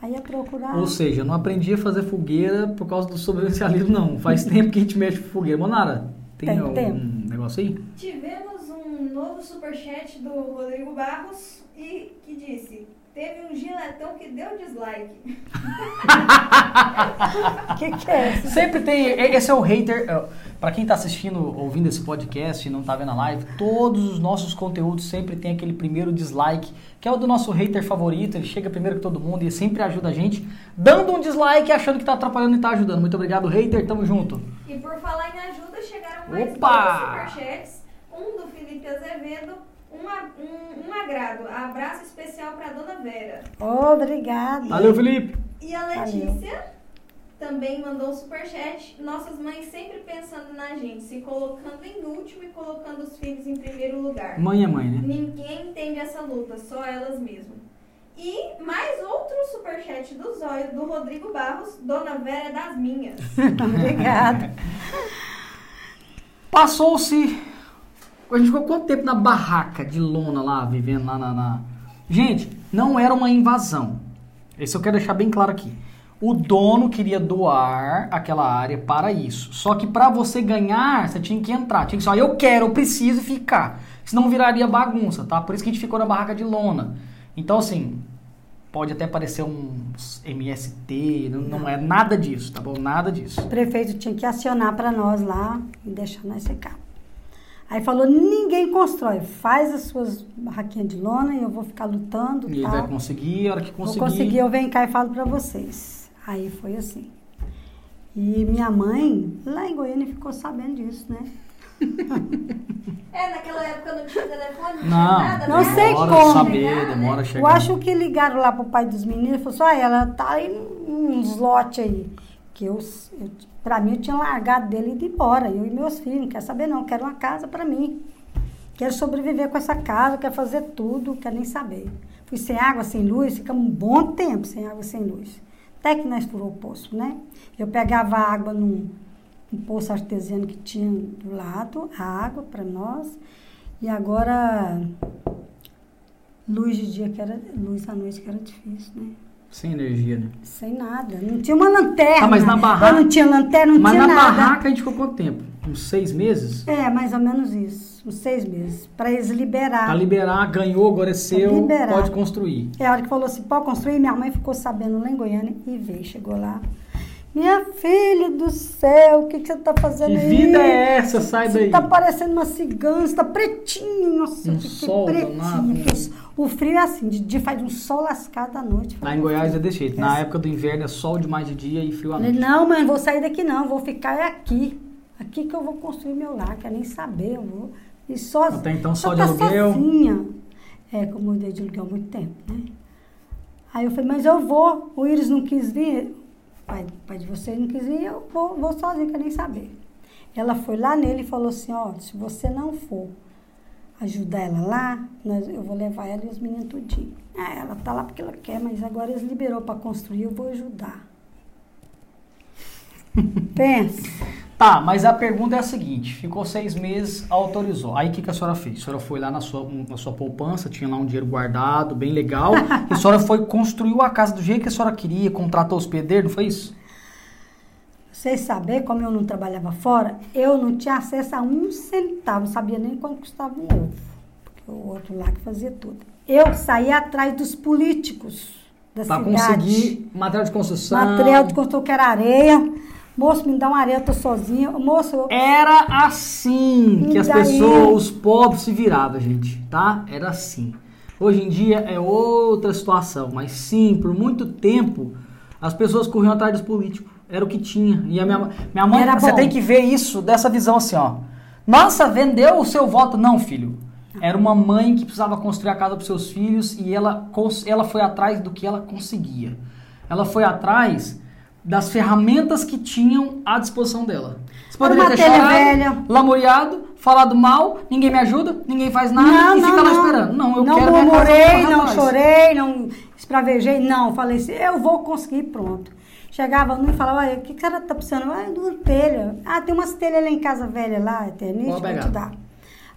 Aí ia procurar. Ou seja, eu não aprendi a fazer fogueira por causa do sobrevivencialismo, não. Faz tempo que a gente mexe com fogueira. Monara, tem, Tem algum tempo. negócio aí? Tivemos um novo superchat do Rodrigo Barros e que disse: Teve um giletão que deu dislike. O que, que é isso? Sempre tem. Esse é o hater. é, Pra quem tá assistindo, ouvindo esse podcast e não tá vendo a live, todos os nossos conteúdos sempre tem aquele primeiro dislike, que é o do nosso hater favorito. Ele chega primeiro que todo mundo e sempre ajuda a gente, dando um dislike achando que tá atrapalhando e tá ajudando. Muito obrigado, hater. Tamo junto. E por falar em ajuda, chegaram mais Opa! dois superchats. Um do Felipe Azevedo, um, a- um, um agrado. Abraço especial pra Dona Vera. Obrigada. Valeu, Felipe. E a Valeu. Letícia também mandou um superchat. Nossas mães sempre pensando na gente, se colocando em último e colocando os filhos em primeiro lugar. Mãe é mãe, né? Ninguém entende essa luta, só elas mesmas. E mais outro superchat do Zóio, do Rodrigo Barros, Dona Vera é das minhas. Obrigada. Passou-se. A gente ficou quanto tempo na barraca de lona lá, vivendo lá na, na- Gente, não era uma invasão. Esse eu quero deixar bem claro aqui. O dono queria doar aquela área para isso. Só que para você ganhar, você tinha que entrar. Tinha que ser, ó, eu quero, eu preciso ficar. Senão viraria bagunça, tá? Por isso que a gente ficou na barraca de lona. Então, assim, pode até parecer um MST, não, não é nada disso, tá bom? Nada disso. O prefeito tinha que acionar para nós lá e deixar nós ficar. Aí falou, ninguém constrói, faz as suas barraquinhas de lona e eu vou ficar lutando E ele tal. vai conseguir, a hora que conseguir. Vou conseguir, eu venho cá e falo para vocês. Aí foi assim. E minha mãe, lá em Goiânia, ficou sabendo disso, né? É, naquela época não tinha telefone, não, Não, tinha nada. Não né? sei demora como. a saber, Chegar, né? demora Eu chegar. acho que ligaram lá pro pai dos meninos e falou assim, ah, ela tá aí uns lotes aí. Que eu, eu, pra mim, eu tinha largado dele e ido embora. Eu e meus filhos, não quero saber não, quero uma casa pra mim. Quero sobreviver com essa casa, quero fazer tudo, quero nem saber. Fui sem água, sem luz, ficamos um bom tempo sem água, sem luz. Até que nós furou o poço, né? Eu pegava água num, num poço artesiano que tinha do lado, a água para nós. E agora, luz de dia que era, luz à noite que era difícil, né? Sem energia, né? Sem nada. Não tinha uma lanterna. Ah, mas na barraca- não tinha lanterna, não Mas tinha na nada. barraca a gente ficou quanto tempo? Uns seis meses? É, mais ou menos isso. Uns seis meses. Para eles liberar. Pra liberar, ganhou, agora é seu, liberar. pode construir. É a hora que falou assim, pode construir, minha mãe ficou sabendo lá em Goiânia e veio, chegou lá. Minha filha do céu, o que, que você tá fazendo Que aí? vida é essa? Sai Você daí. tá parecendo uma cigana, você tá pretinho. Nossa, Um sol pretinho. os- O frio é assim, de dia faz um sol lascado à noite. Lá em Goiás é desse jeito. Na época do inverno é sol demais de dia e frio à noite. não, mãe, vou sair daqui não, vou ficar aqui. Aqui que eu vou construir meu lar, quero nem saber, eu vou. E só, Até então, só de tá aluguel? sozinha. É, como eu mudei de aluguel há muito tempo, né? Aí eu falei, mas eu vou. O Iris não quis vir, pai, pai de vocês não quis vir, eu vou, vou sozinha, quero nem saber. Ela foi lá nele e falou assim, ó, se você não for ajudar ela lá, nós- eu vou levar ela e os meninos tudinho. Ah, ela tá lá porque ela quer, mas agora eles liberou para construir, eu vou ajudar. Pensa. Tá, mas a pergunta é a seguinte: ficou seis meses, autorizou. Aí o que, que a senhora fez? A senhora foi lá na sua, na sua poupança, tinha lá um dinheiro guardado, bem legal. e a senhora foi, construiu a casa do jeito que a senhora queria, contratou os pedreiros, não foi isso? Vocês saberem, como eu não trabalhava fora, eu não tinha acesso a um centavo, não sabia nem quanto custava um ovo. Porque o outro lá que fazia tudo. Eu saía atrás dos políticos da Pra cidade. conseguir material de construção. Material de construção que era areia. Moço, me dá uma areia, eu tô sozinha. Moço, eu- Era assim que as pessoas, os pobres se viravam, gente, tá? Era assim. Hoje em dia é outra situação, mas sim, por muito tempo as pessoas corriam atrás dos políticos. Era o que tinha. E a minha, minha mãe, Era você bom. tem que ver isso dessa visão assim, ó. Nossa, vendeu o seu voto? Não, filho. Era uma mãe que precisava construir a casa para seus filhos e ela, ela foi atrás do que ela conseguia. Ela foi atrás das ferramentas que tinham à disposição dela. Você poderia ter chorado, velha. lamuriado, falado mal, ninguém me ajuda, ninguém faz nada não, e não, fica lá não. esperando. Não, eu não quero casa murmurei, não chorei, não espravejei, não. Falei assim, eu vou conseguir, pronto. Chegava um e falava, olha, o que, que a senhora tá precisando? Ah, de uma telha. Ah, tem umas telhas lá em casa velha lá, Eternite, vou pegar. te dar.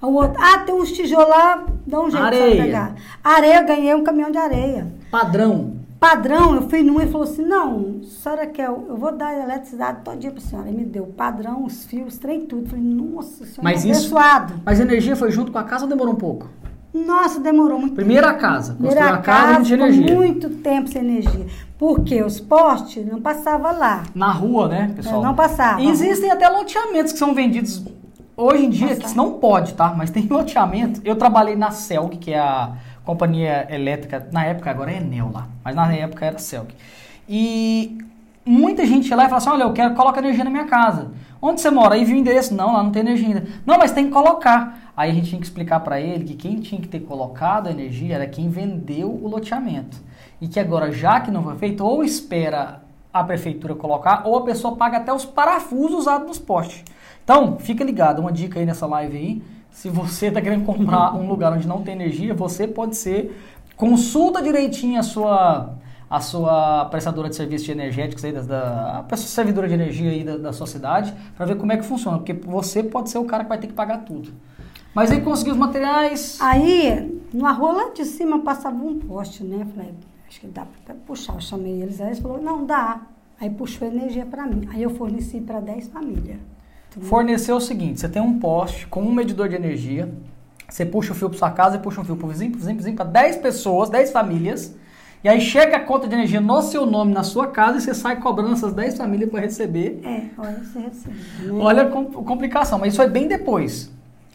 O outro, ah, tem uns tijolos lá, dá um jeito de pegar. Areia, ganhei um caminhão de areia. Padrão. Padrão, eu fui numa e falou assim, não, a senhora quer, eu vou dar a eletricidade todo dia pra senhora. Ele me deu o padrão, os fios, trem tudo. Falei, nossa senhora, Mas isso- abençoado. Mas a energia foi junto com a casa ou demorou um pouco? Nossa, demorou muito Primeiro a tempo. casa. Construiu Primeira a casa e tinha ficou energia. muito tempo sem energia. Porque os postes não passavam lá. Na rua, né, pessoal? Não passava. E existem até loteamentos que são vendidos hoje em dia, que não pode, tá? Mas tem loteamento. Eu trabalhei na Celg, que é a companhia elétrica, na época agora é Enel lá, mas na época era Celg. E muita gente ia lá e fala assim, olha, eu quero colocar energia na minha casa. Onde você mora? Aí viu o endereço. Não, lá não tem energia ainda. Não, mas tem que colocar. Aí a gente tinha que explicar para ele que quem tinha que ter colocado a energia era quem vendeu o loteamento. E que agora, já que não foi feito, ou espera a prefeitura colocar, ou a pessoa paga até os parafusos usados nos postes. Então, fica ligado, uma dica aí nessa live aí. Se você está querendo comprar um lugar onde não tem energia, você pode ser. Consulta direitinho a sua a sua prestadora de serviços energéticos aí, da, da a servidora de energia aí da, da sua cidade, para ver como é que funciona, porque você pode ser o cara que vai ter que pagar tudo. Mas aí conseguiu os materiais. Aí, numa rua lá de cima passava um poste, né? Falei, acho que dá pra puxar. Eu chamei eles, aí eles falaram, não, dá. Aí puxou energia pra mim. Aí eu forneci pra 10 famílias. Fornecer o seguinte: você tem um poste com um medidor de energia, você puxa o fio para sua casa e puxa um fio para o vizinho, pro vizinho, vizinho, para 10 pessoas, 10 famílias. E aí chega a conta de energia no seu nome, na sua casa, e você sai cobrando essas 10 famílias para receber. É, olha, você recebe. Olha a com- complicação, mas isso foi bem depois.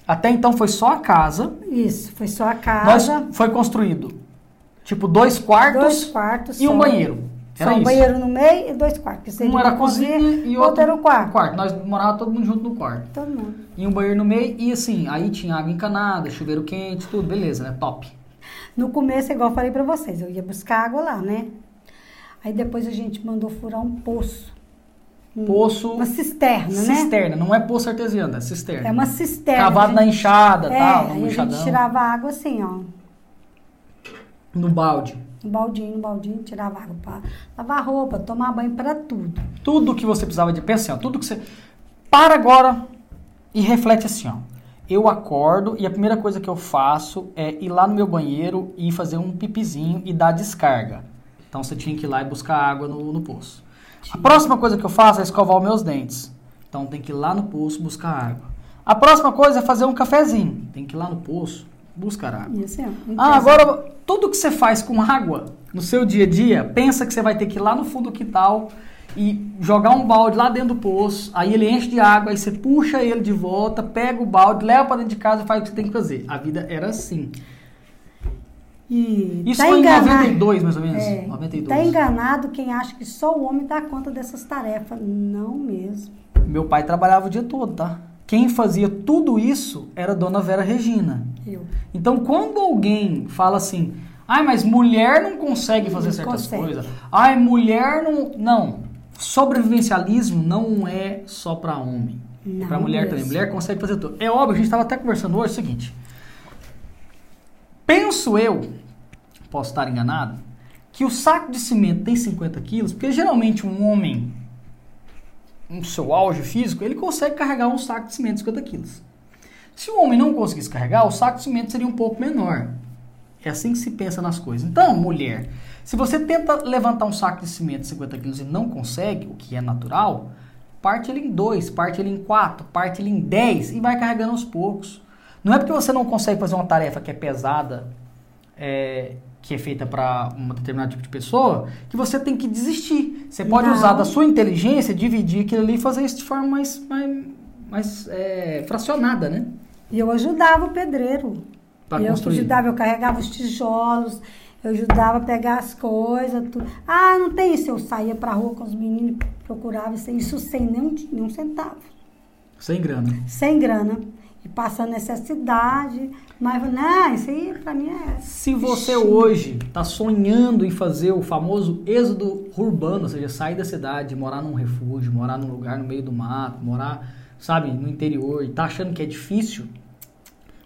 Até então foi só a casa. Isso, foi só a Nós casa, foi construído tipo dois quartos dois quartos e um só. Banheiro. Só Era um isso. banheiro no meio e dois quartos. Um era a cozinha e outro, outro era o quarto. Nós morávamos todo mundo junto no quarto. Todo mundo. E um banheiro no meio e assim, aí tinha água encanada, chuveiro quente, tudo, beleza, né? Top. No começo, igual eu falei pra vocês, eu ia buscar água lá, né? Aí depois a gente mandou furar um poço. Um- Poço. Uma cisterna, né? Cisterna, não é poço artesiano, é cisterna. É uma cisterna. Cavado na gente- enxada, É, tal, aí a gente tirava água assim, ó. No balde. No baldinho, no baldinho, tirava água pra lavar roupa, tomar banho, pra tudo. Tudo que você precisava de. Pensa assim, ó, tudo que você. Para agora e reflete assim, ó. Eu acordo e a primeira coisa que eu faço é ir lá no meu banheiro e fazer um pipizinho e dar descarga. Então você tinha que ir lá e buscar água no, no poço. A próxima coisa que eu faço é escovar os meus dentes. Então tem que ir lá no poço buscar água. A próxima coisa é fazer um cafezinho. Tem que ir lá no poço buscar água. Ó. um Ah, agora tudo que você faz com água no seu dia a dia, pensa que você vai ter que ir lá no fundo do quintal e jogar um balde lá dentro do poço, aí ele enche de água, aí você puxa ele de volta, pega o balde, leva para dentro de casa e faz o que você tem que fazer. A vida era assim. E Isso tá foi enganado- em 92, mais ou menos. É, 92. tá enganado quem acha que só o homem dá conta dessas tarefas. Não mesmo. Meu pai trabalhava o dia todo, tá? Quem fazia tudo isso era Dona Vera Regina. Eu. Então, quando alguém fala assim, ai, mas mulher não consegue fazer Não certas consegue. coisas. Ai, mulher não. Não. Sobrevivencialismo não é só para homem. Para mulher também. Mulher consegue fazer tudo. É óbvio, a gente estava até conversando hoje é o seguinte. Penso eu, posso estar enganado, que o saco de cimento tem 50 quilos, porque geralmente um homem, no seu auge físico, ele consegue carregar um saco de cimento de 50 quilos. Se o homem não conseguisse carregar, o saco de cimento seria um pouco menor. É assim que se pensa nas coisas. Então, mulher, se você tenta levantar um saco de cimento de 50 quilos e não consegue, o que é natural, parte ele em dois, parte ele em quatro, parte ele em 10 e vai carregando aos poucos. Não é porque você não consegue fazer uma tarefa que é pesada, é, que é feita para um determinado tipo de pessoa, que você tem que desistir. Você pode Não. usar da sua inteligência, dividir aquilo ali e fazer isso de forma mais, mais, mais, é, fracionada, né? E eu ajudava o pedreiro. Pra eu construir. ajudava, eu carregava os tijolos, eu ajudava a pegar as coisas, tudo. Ah, não tem isso. Eu saía pra rua com os meninos, procurava isso, isso sem nenhum, nenhum centavo. Sem grana. Sem grana. Passando necessidade. Mas, não, isso aí pra mim é. Se você hoje está sonhando em fazer o famoso êxodo urbano, ou seja, sair da cidade, morar num refúgio, morar num lugar no meio do mato, morar, sabe, no interior, e tá achando que é difícil,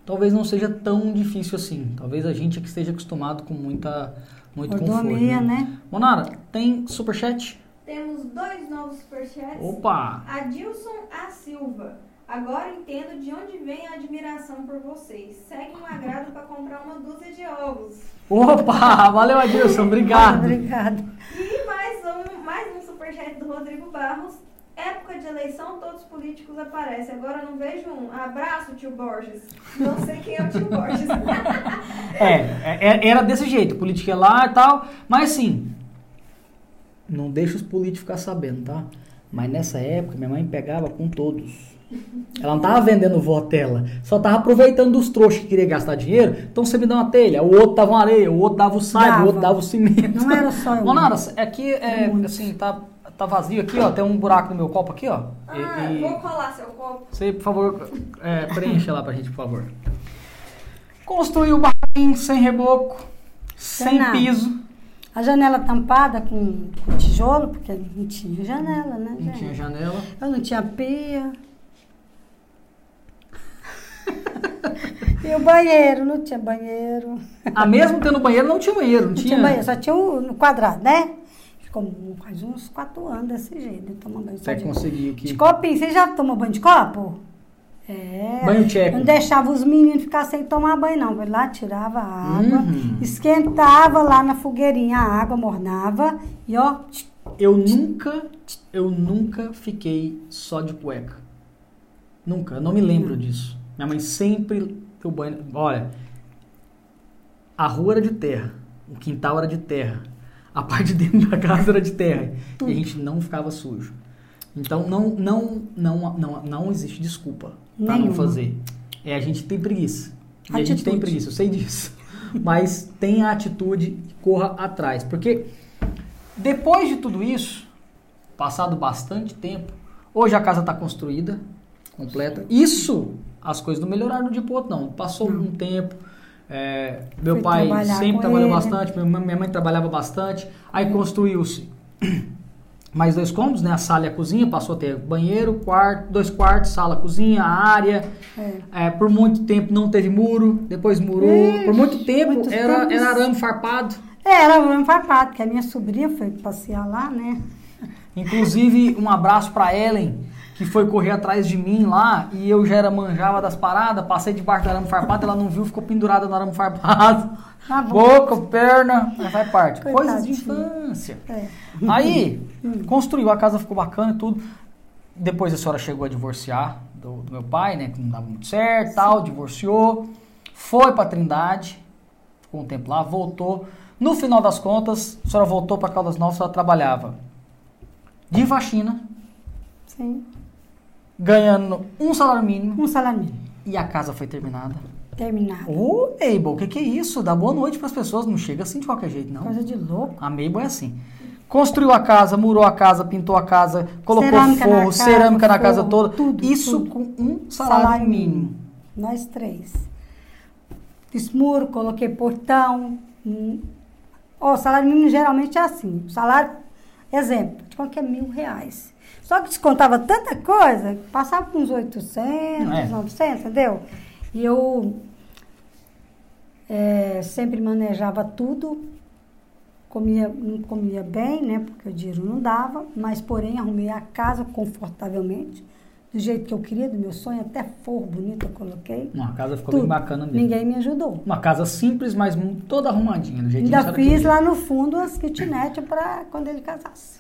talvez não seja tão difícil assim. Talvez a gente é que esteja acostumado com muita, muito conforto. Mordomia, Né? né? Monara, tem superchat? Temos dois novos superchats. Opa! Adilson A. Silva. Agora entendo de onde vem a admiração por vocês. Segue um agrado para comprar uma dúzia de ovos. Opa! Valeu, Adilson, obrigado. Obrigada. E mais um, mais um superchat do Rodrigo Barros. Época de eleição, todos os políticos aparecem. Agora eu não vejo um. Abraço, tio Borges. Não sei quem é o tio Borges. É, é, era desse jeito, política é lá e tal, mas assim, não deixa os políticos ficar sabendo, tá? Mas nessa época minha mãe pegava com todos. Ela não tava vendendo o voto dela, só tava aproveitando dos trouxas que queria gastar dinheiro, então você me dá uma telha, o outro dava uma areia, o outro dava o saibo, o outro dava o cimento. Não era só eu. Monara, aqui é, Muitos. assim, tá, tá vazio aqui, ó, tem um buraco no meu copo aqui, ó. E- Ah, e- vou colar seu copo. você, por favor, é, preencha lá pra gente, por favor. Construiu o barquinho sem reboco, sem nada. piso. A janela tampada com, com tijolo, porque não tinha janela, né? Não gente? tinha janela. Eu não tinha pia. e o banheiro, não tinha banheiro. Ah, mesmo tendo banheiro, não tinha banheiro. Não, Não tinha. tinha banheiro, só tinha um quadrado, né? Ficou quase uns quatro anos desse jeito, tomo banho Você de, conseguiu de que. copinho. Você já tomou banho de copo? É. Banho tcheco. Não deixava os meninos ficar sem tomar banho, não. Vai lá, tirava a água, Uhum. esquentava lá na fogueirinha a água, mornava e ó, Eu nunca, eu nunca fiquei só de cueca. Nunca. Eu não me lembro disso. Minha mãe sempre deu banho. Olha, a rua era de terra, o quintal era de terra, a parte de dentro da casa era de terra e a gente não ficava sujo. Então não, não, não, não, não existe desculpa para não fazer. É a gente tem preguiça. E a gente tem preguiça, eu sei disso. Mas tenha a atitude e corra atrás. Porque depois de tudo isso, passado bastante tempo, hoje a casa está construída, completa. Isso, as coisas não melhoraram de outro, não. Passou um tempo. é, meu Foi pai sempre trabalhou ele. bastante, minha mãe- trabalhava bastante. Aí construiu-se mais dois cômodos, né? A sala e a cozinha, passou a ter banheiro, quarto, dois quartos, sala, cozinha, área. É. É, por muito tempo não teve muro, depois murou. Ixi, por muito tempo era, tempos. era arame farpado. É, era um farpado, porque a minha sobrinha foi passear lá, né? Inclusive, um abraço pra Ellen, que foi correr atrás de mim lá e eu já era manjava das paradas, passei debaixo do arame farpado, ela não viu, ficou pendurada no arame farpado. Bom. Boca, perna, mas faz parte. Coisas de Coitadinho. infância. É. Aí, construiu, a casa ficou bacana e tudo. Depois a senhora chegou a divorciar do, do meu pai, né? Que não dava muito certo tal, divorciou. Foi pra Trindade, ficou um tempo lá, voltou. No final das contas, a senhora voltou pra Caldas Novas, a senhora trabalhava de faxina, Sim. Ganhando um salário mínimo Um salário mínimo. e a casa foi terminada. Terminado. Ô, Mabel, o que, que é isso? Dá boa noite pras pessoas, não chega assim de qualquer jeito, não. Coisa de louco. A Mabel é assim. Construiu a casa, murou a casa, pintou a casa, colocou Cerâmica na forro, casa, cerâmica na casa forro, toda. tudo, isso tudo. com um salário, mínimo. Nós três. Fiz muro, coloquei portão. hum. Ó, o salário mínimo geralmente é assim. O salário, exemplo, de qualquer mil reais. Só que descontava tanta coisa, que passava por uns 800, É. 900, entendeu? E eu é, sempre manejava tudo, comia, não comia bem, né? Porque o dinheiro não dava, mas porém arrumei a casa confortavelmente, do jeito que eu queria, do meu sonho, até forro bonito eu coloquei. Uma casa ficou Tudo. bem bacana mesmo. Ninguém me ajudou. Uma casa simples, mas toda arrumadinha, do jeitinho que a Ainda fiz lá no fundo as kitnet para quando ele casasse.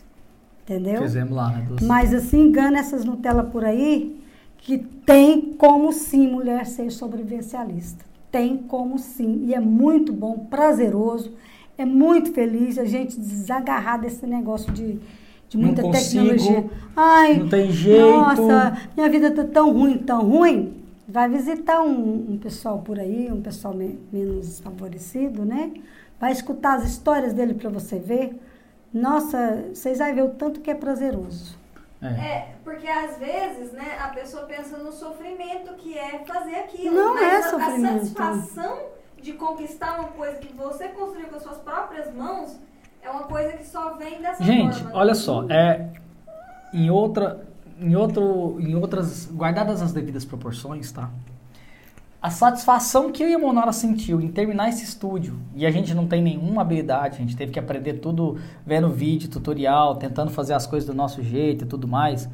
Entendeu? Fizemos lá, né? Mas assim, engana essas Nutella por aí, que tem como sim mulher ser sobrevivencialista. Tem como sim. E é muito bom, prazeroso, é muito feliz a gente desagarrar desse negócio de, de Não muita consigo, tecnologia. Ai, não tem jeito. Nossa, minha vida tá tão ruim, tão ruim. Vai visitar um, um pessoal por aí, um pessoal me- menos favorecido, né? Vai escutar as histórias dele para você ver. Nossa, vocês vão ver o tanto que é prazeroso. É. É, porque às vezes, né, a pessoa pensa no sofrimento que é fazer aquilo. Não mas é a- sofrimento. A satisfação de conquistar uma coisa que você construiu com as suas próprias mãos é uma coisa que só vem dessa Gente, forma. né? olha só, é em outra, em outro, em outras, guardadas as devidas proporções, tá? A satisfação que eu e a Monara sentiu em terminar esse estúdio e a gente não tem nenhuma habilidade, a gente teve que aprender tudo vendo vídeo, tutorial, tentando fazer as coisas do nosso jeito e tudo mais.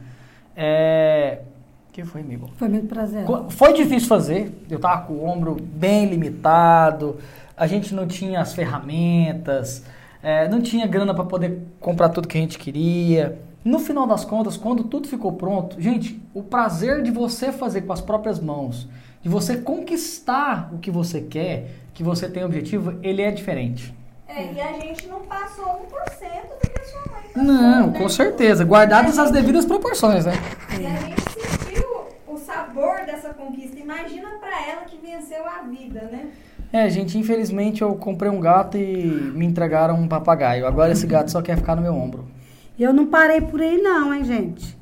É, que foi, amigo? Foi muito prazeroso. Co- Foi difícil fazer, eu tava com o ombro bem limitado, a gente não tinha as ferramentas, é, não tinha grana para poder comprar tudo que a gente queria. No final das contas, quando tudo ficou pronto, gente, o prazer de você fazer com as próprias mãos, de você conquistar o que você quer, que você tem objetivo, ele é diferente. É, e a gente não passou 1% do que a sua mãe passou. Não, né? com certeza, guardadas as devidas proporções, né? E a gente sentiu o sabor dessa conquista. Imagina pra ela que venceu a vida, né? É, gente, infelizmente eu comprei um gato e me entregaram um papagaio. Agora esse gato só quer ficar no meu ombro. E eu não parei por aí não, hein, gente.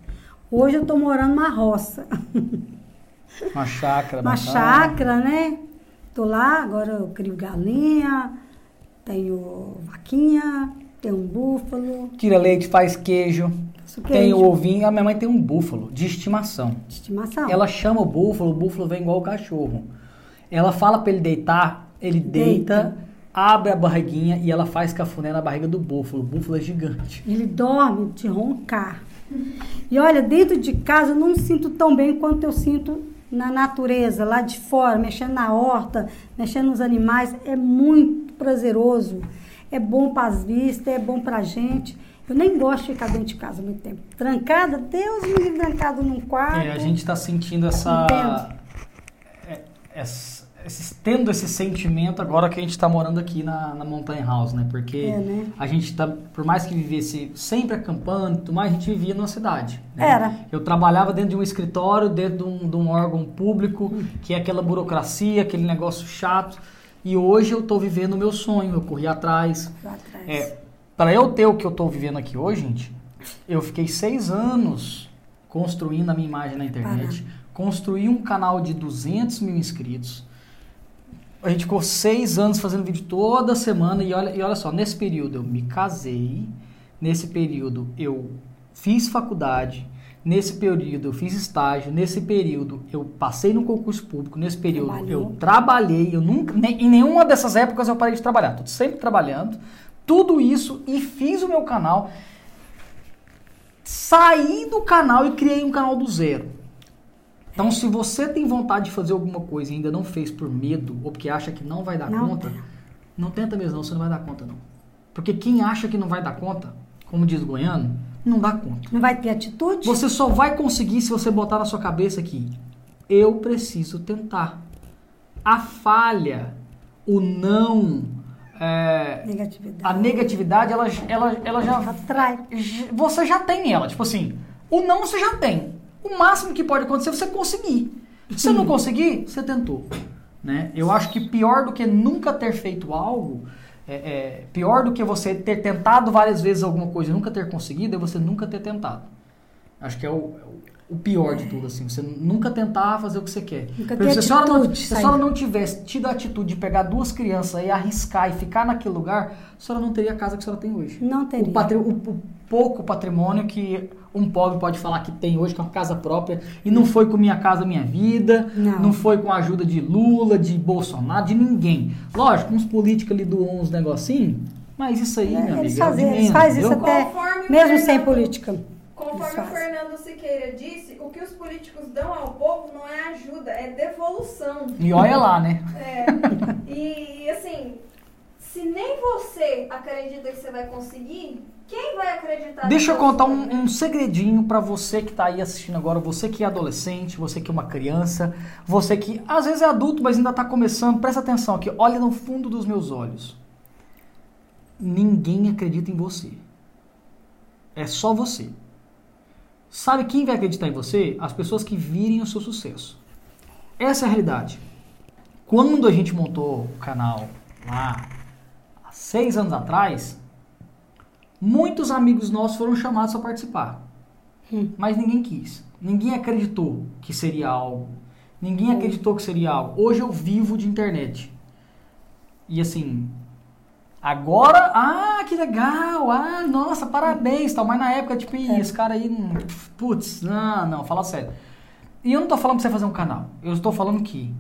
Hoje eu tô morando numa roça. Uma chácara Uma bacana. chácara, né? Tô lá, agora eu crio galinha, tenho vaquinha, tenho um búfalo, Tira leite, faz queijo. faço Tem o ovinho. A minha mãe tem um búfalo de estimação. de estimação. Ela chama o búfalo, o búfalo vem igual o cachorro. Ela fala pra ele deitar, ele deita, Deita. abre a barriguinha e ela faz cafuné na barriga do búfalo. O búfalo é gigante. Ele dorme de roncar. E olha, dentro de casa eu não sinto tão bem quanto eu sinto na natureza, lá de fora, mexendo na horta, mexendo nos animais. É muito prazeroso. É bom para as vistas, é bom para a gente. Eu nem gosto de ficar dentro de casa muito tempo. Trancada, Deus me livre trancado num quarto. É, a gente tá sentindo essa. Entendo. Esse- tendo esse sentimento agora que a gente tá morando aqui na, na Montanha House, né? Porque É, né? a gente tá, por mais que vivesse sempre acampando, tudo mais, a gente vivia numa cidade. né? Era. Eu trabalhava dentro de um escritório, dentro de um, de um órgão público, que é aquela burocracia, aquele negócio chato. E hoje eu tô vivendo o meu sonho, eu corri atrás. É, para eu ter o que eu tô vivendo aqui hoje, gente, eu fiquei seis anos construindo a minha imagem na internet. Construí um canal de 200 mil inscritos. A gente ficou seis anos fazendo vídeo toda semana. E olha, e olha só, nesse período eu me casei. Nesse período eu fiz faculdade. Nesse período eu fiz estágio. Nesse período eu passei no concurso público. Nesse período Trabalhou. eu trabalhei. Eu nunca, nem- em nenhuma dessas épocas eu parei de trabalhar. Tô sempre trabalhando. Tudo isso e fiz o meu canal. Saí do canal e criei um canal do zero. Então, se você tem vontade de fazer alguma coisa e ainda não fez por medo ou porque acha que não vai dar Não conta, não tenta mesmo, não, você não vai dar conta, não. Porque quem acha que não vai dar conta, como diz o goiano, não dá conta. Não vai ter atitude? Você só vai conseguir se você botar na sua cabeça que eu preciso tentar. A falha, o não, é, Negatividade. a negatividade, ela, ela, ela já Atrai. você já tem ela. Tipo assim, o não você já tem. O máximo que pode acontecer é você conseguir. Se você não conseguir, você tentou. Né? Eu acho que pior do que nunca ter feito algo, é, é, pior do que você ter tentado várias vezes alguma coisa e nunca ter conseguido, é você nunca ter tentado. Acho que é o, o- pior de tudo, assim. Você nunca tentar fazer o que você quer. Nunca ter se a senhora não- se a senhora não tivesse tido a atitude de pegar duas crianças e arriscar e ficar naquele lugar, a senhora não teria a casa que a senhora tem hoje. Não teria. O, patri- o- o pouco patrimônio que um pobre pode falar que tem hoje, que é uma casa própria, e não foi com Minha Casa Minha Vida, Não. foi com a ajuda de Lula, de Bolsonaro, de ninguém. Lógico, uns políticos ali doam uns negocinhos, mas isso aí, É, meu amigo, é fazem- menos, fazem isso entendeu? até- Conforme o Mesmo sem Fernando- política. Conforme o. Fernando Siqueira disse, o que os políticos dão ao povo não é ajuda, é devolução. E olha lá, né? É, e assim, se nem você acredita que você vai conseguir, quem vai acreditar? Deixa eu contar um, um segredinho pra você que tá aí assistindo agora, você que é adolescente, você que é uma criança, você que às vezes é adulto, mas ainda tá começando, presta atenção aqui, olha no fundo dos meus olhos. Ninguém acredita em você. É só você. Sabe quem vai acreditar em você? As pessoas que virem o seu sucesso. Essa é a realidade. Quando a gente montou o canal lá há seis anos atrás, muitos amigos nossos foram chamados a participar. Hum. Mas ninguém quis. Ninguém acreditou que seria algo. Ninguém acreditou que seria algo. Hoje eu vivo de internet. E assim, agora, ah, que legal, ah, nossa, parabéns, tal. Mas na época, tipo, É. esse cara aí, hum, putz, não, não, fala sério. E eu não tô falando pra você fazer um canal. Eu estou falando que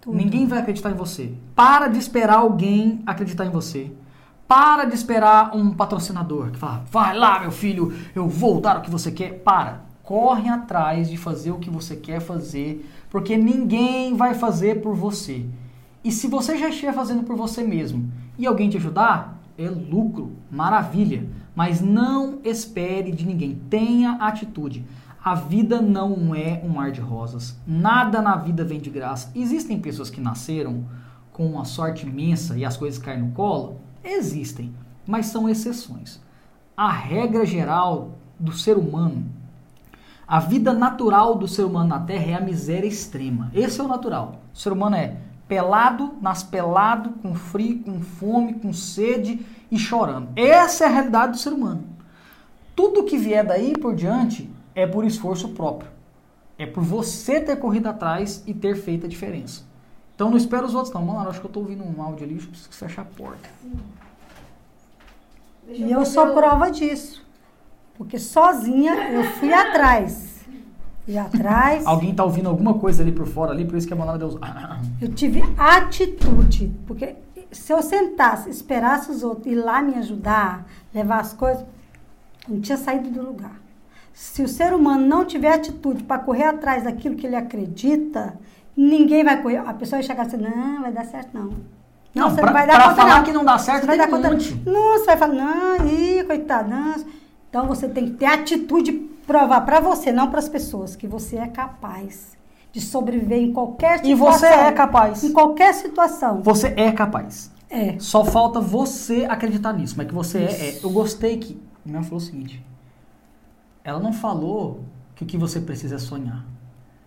Tudo. ninguém vai acreditar em você. Para de esperar alguém acreditar em você. Para de esperar um patrocinador que fala, vai lá, meu filho, eu vou dar o que você quer. Para. Corre atrás de fazer o que você quer fazer, porque ninguém vai fazer por você. E se você já estiver fazendo por você mesmo e alguém te ajudar, é lucro, maravilha. Mas não espere de ninguém. Tenha atitude. A vida não é um mar de rosas. Nada na vida vem de graça. Existem pessoas que nasceram com uma sorte imensa e as coisas caem no colo? Existem, mas são exceções. A regra geral do ser humano, a vida natural do ser humano na Terra é a miséria extrema. Esse é o natural. O ser humano é pelado, nasce pelado, com frio, com fome, com sede e chorando. Essa é a realidade do ser humano. Tudo que vier daí por diante é por esforço próprio. É por você ter corrido atrás e ter feito a diferença. Então não espera os outros não. Mano, acho que eu tô ouvindo um áudio ali, acho que eu preciso fechar a porta. E eu sou o- prova disso. Porque sozinha eu fui atrás. Fui atrás. Alguém tá ouvindo alguma coisa ali por fora ali, por isso que a Manara deu... Eu tive atitude. Porque se eu sentasse, esperasse os outros ir lá me ajudar, levar as coisas, eu não tinha saído do lugar. Se o ser humano não tiver atitude para correr atrás daquilo que ele acredita, ninguém vai correr. A pessoa vai chegar assim, não, vai dar certo não. Não, você pra- não vai dar pra conta falar não. que não dá certo, Você vai dar um conta. monte. Não, você vai falar, não, ih, coitado, não. Então você tem que ter atitude, provar para você, não para as pessoas, que você é capaz de sobreviver em qualquer situação. E você é capaz. Em qualquer situação. Você é capaz. É. Só falta você acreditar nisso, mas que você é, é. Eu gostei que. Minha falou o seguinte: ela não falou que o que você precisa é sonhar.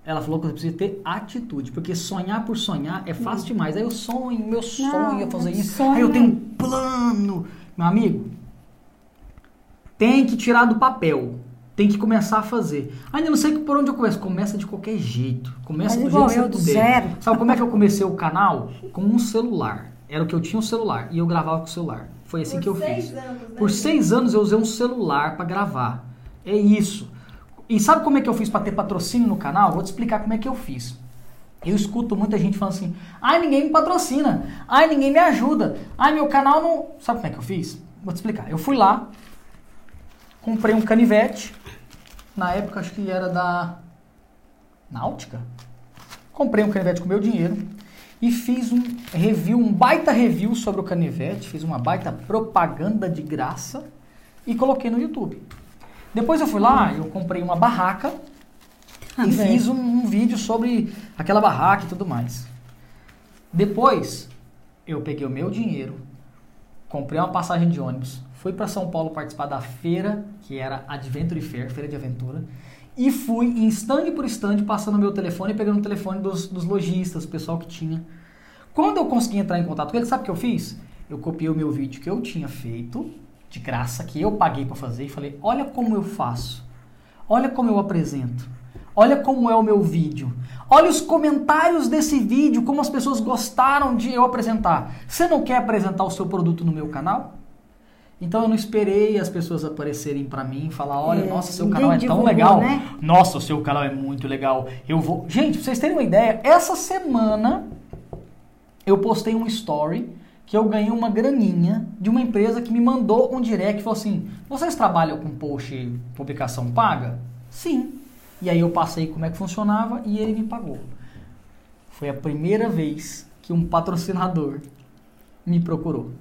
Ela falou que você precisa ter atitude, porque sonhar por sonhar é fácil demais. Aí eu sonho, meu sonho é fazer isso. sonho Aí eu tenho um plano. Meu amigo, tem que tirar do papel. Tem que começar a fazer. Ainda não sei por onde eu começo. Começa de qualquer jeito. Começa Mas do igual jeito que você puder. zero. Sabe como é que eu comecei o canal? Com um celular. Era o que eu tinha um celular. E eu gravava com o celular. Foi assim Por que eu seis fiz. anos, né, Por seis anos eu usei um celular pra gravar. É isso. E sabe como é que eu fiz pra ter patrocínio no canal? Vou te explicar como é que eu fiz. Eu escuto muita gente falando assim: ai, ninguém me patrocina, ai, ninguém me ajuda, ai, meu canal não. Sabe como é que eu fiz? Vou te explicar. Eu fui lá, comprei um canivete, na época acho que era da Náutica. Comprei um canivete com meu dinheiro e fiz um review, um baita review sobre o canivete, fiz uma baita propaganda de graça e coloquei no YouTube. Depois eu fui lá, eu comprei uma barraca Ah, e velho. fiz um, um vídeo sobre aquela barraca e tudo mais. Depois, eu peguei o meu dinheiro, comprei uma passagem de ônibus, fui para São Paulo participar da feira, que era Adventure Fair, feira de aventura, e fui em stand por stand passando meu telefone e pegando o telefone dos, dos lojistas, o pessoal que tinha. Quando eu consegui entrar em contato com ele, sabe o que eu fiz? Eu copiei o meu vídeo que eu tinha feito, de graça, que eu paguei para fazer, e falei: olha como eu faço, olha como eu apresento, olha como é o meu vídeo, olha os comentários desse vídeo, como as pessoas gostaram de eu apresentar. Você não quer apresentar o seu produto no meu canal? Então eu não esperei as pessoas aparecerem para mim e falar, olha, É, nossa, seu canal é tão divulgou, legal. né? Nossa, o seu canal é muito legal. Eu vou. Gente, pra vocês terem uma ideia, essa semana eu postei um story que eu ganhei uma graninha de uma empresa que me mandou um direct e falou assim: vocês trabalham com post publicação paga? Sim. E aí eu passei como é que funcionava e ele me pagou. Foi a primeira vez que um patrocinador me procurou.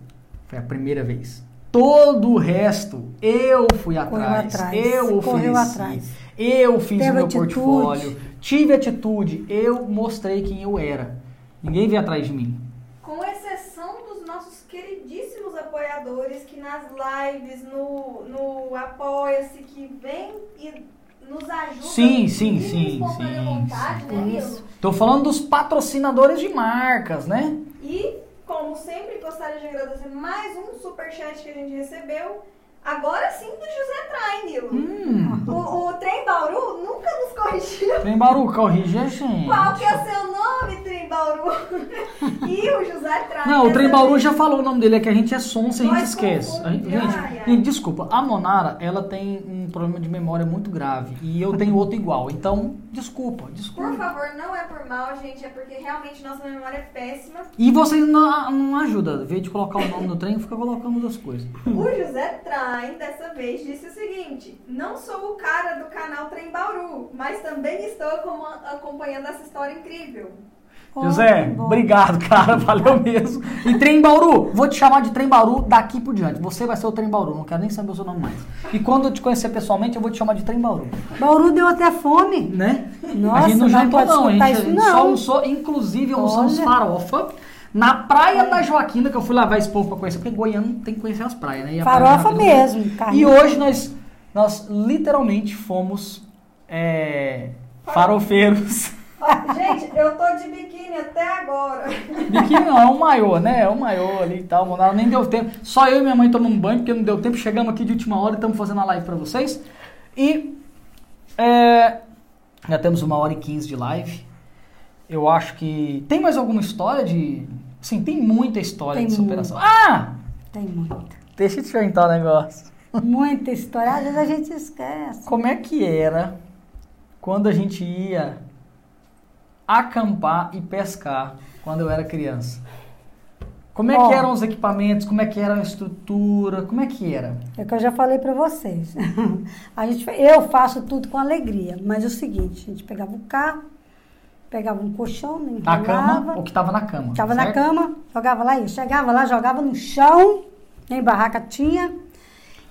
Foi a primeira vez. Todo o resto eu fui atrás, atrás, eu correu ofereci, atrás. eu fiz Teve o meu atitude. portfólio, tive atitude, eu mostrei quem eu era. Ninguém veio atrás de mim. Com exceção dos nossos queridíssimos apoiadores que nas lives, no, no Apoia-se, que vem e nos ajudam. Sim, sim, sim, sim, vontade, né, Nilo? Isso. Tô falando dos patrocinadores de marcas, né? E, como sempre, gostaria de agradecer mais um superchat que a gente recebeu. Agora sim do José Trai, Nilo. Hum. O, o Trem Bauru nunca nos corrigiu. Trem Baru, corrige a gente. Qual que é o seu nome, Trem Bauru? e o José Trai. Não, o Trem Bauru já falou o nome dele, é que a gente é sonsa e a gente esquece. A gente, gente, Ai, ai. gente, desculpa, a Monara, ela tem um problema de memória muito grave e eu tenho outro igual. Então, desculpa, Por desculpa. favor, não é por mal, gente, é porque realmente nossa memória é péssima. E vocês não, não ajudam, vez de colocar o nome no trem, fica colocando outras coisas. O José Traem, dessa vez, disse o seguinte: Não sou o cara do canal Trem Bauru, mas também estou acompanhando essa história incrível. Oh, José, obrigado, cara, valeu mesmo. E Trem Bauru, vou te chamar de Trem Bauru daqui por diante. Você vai ser o Trem Bauru, não quero nem saber o seu nome mais. E quando eu te conhecer pessoalmente, eu vou te chamar de Trem Bauru. Bauru deu até fome. Né? Nossa, a gente não jantou pode não, a gente, escutar a isso, gente não. só almoçou, inclusive almoçamos Olha. farofa na praia da Joaquina, que eu fui levar esse povo pra conhecer, porque goiano tem que conhecer as praias, né? E Farofa mesmo, carne. E hoje nós, nós literalmente fomos é, farofeiros. Gente, eu tô de biquíni até agora. Biquíni não, é um maiô, né? É um maiô ali e tal. Monara nem deu tempo. Só eu e minha mãe tomamos banho, porque não deu tempo. Chegamos aqui de última hora e estamos fazendo a live pra vocês. E é, já temos uma hora e quinze de live. Eu acho que. Tem mais alguma história de. Sim, tem muita história Tem de superação. Ah! Tem muita. Deixa eu te perguntar um negócio. Muita história. Às vezes a gente esquece. Como é que era quando a gente ia acampar e pescar quando eu era criança? Como é Ó. que eram os equipamentos? Como é que era a estrutura? Como é que era? É o que eu já falei pra vocês. A gente, eu faço tudo com alegria, mas é o seguinte, a gente pegava o carro, pegava um colchão, Na cama, o que tava na cama. ficava na cama, jogava lá, chegava lá, jogava no chão, nem barraca tinha,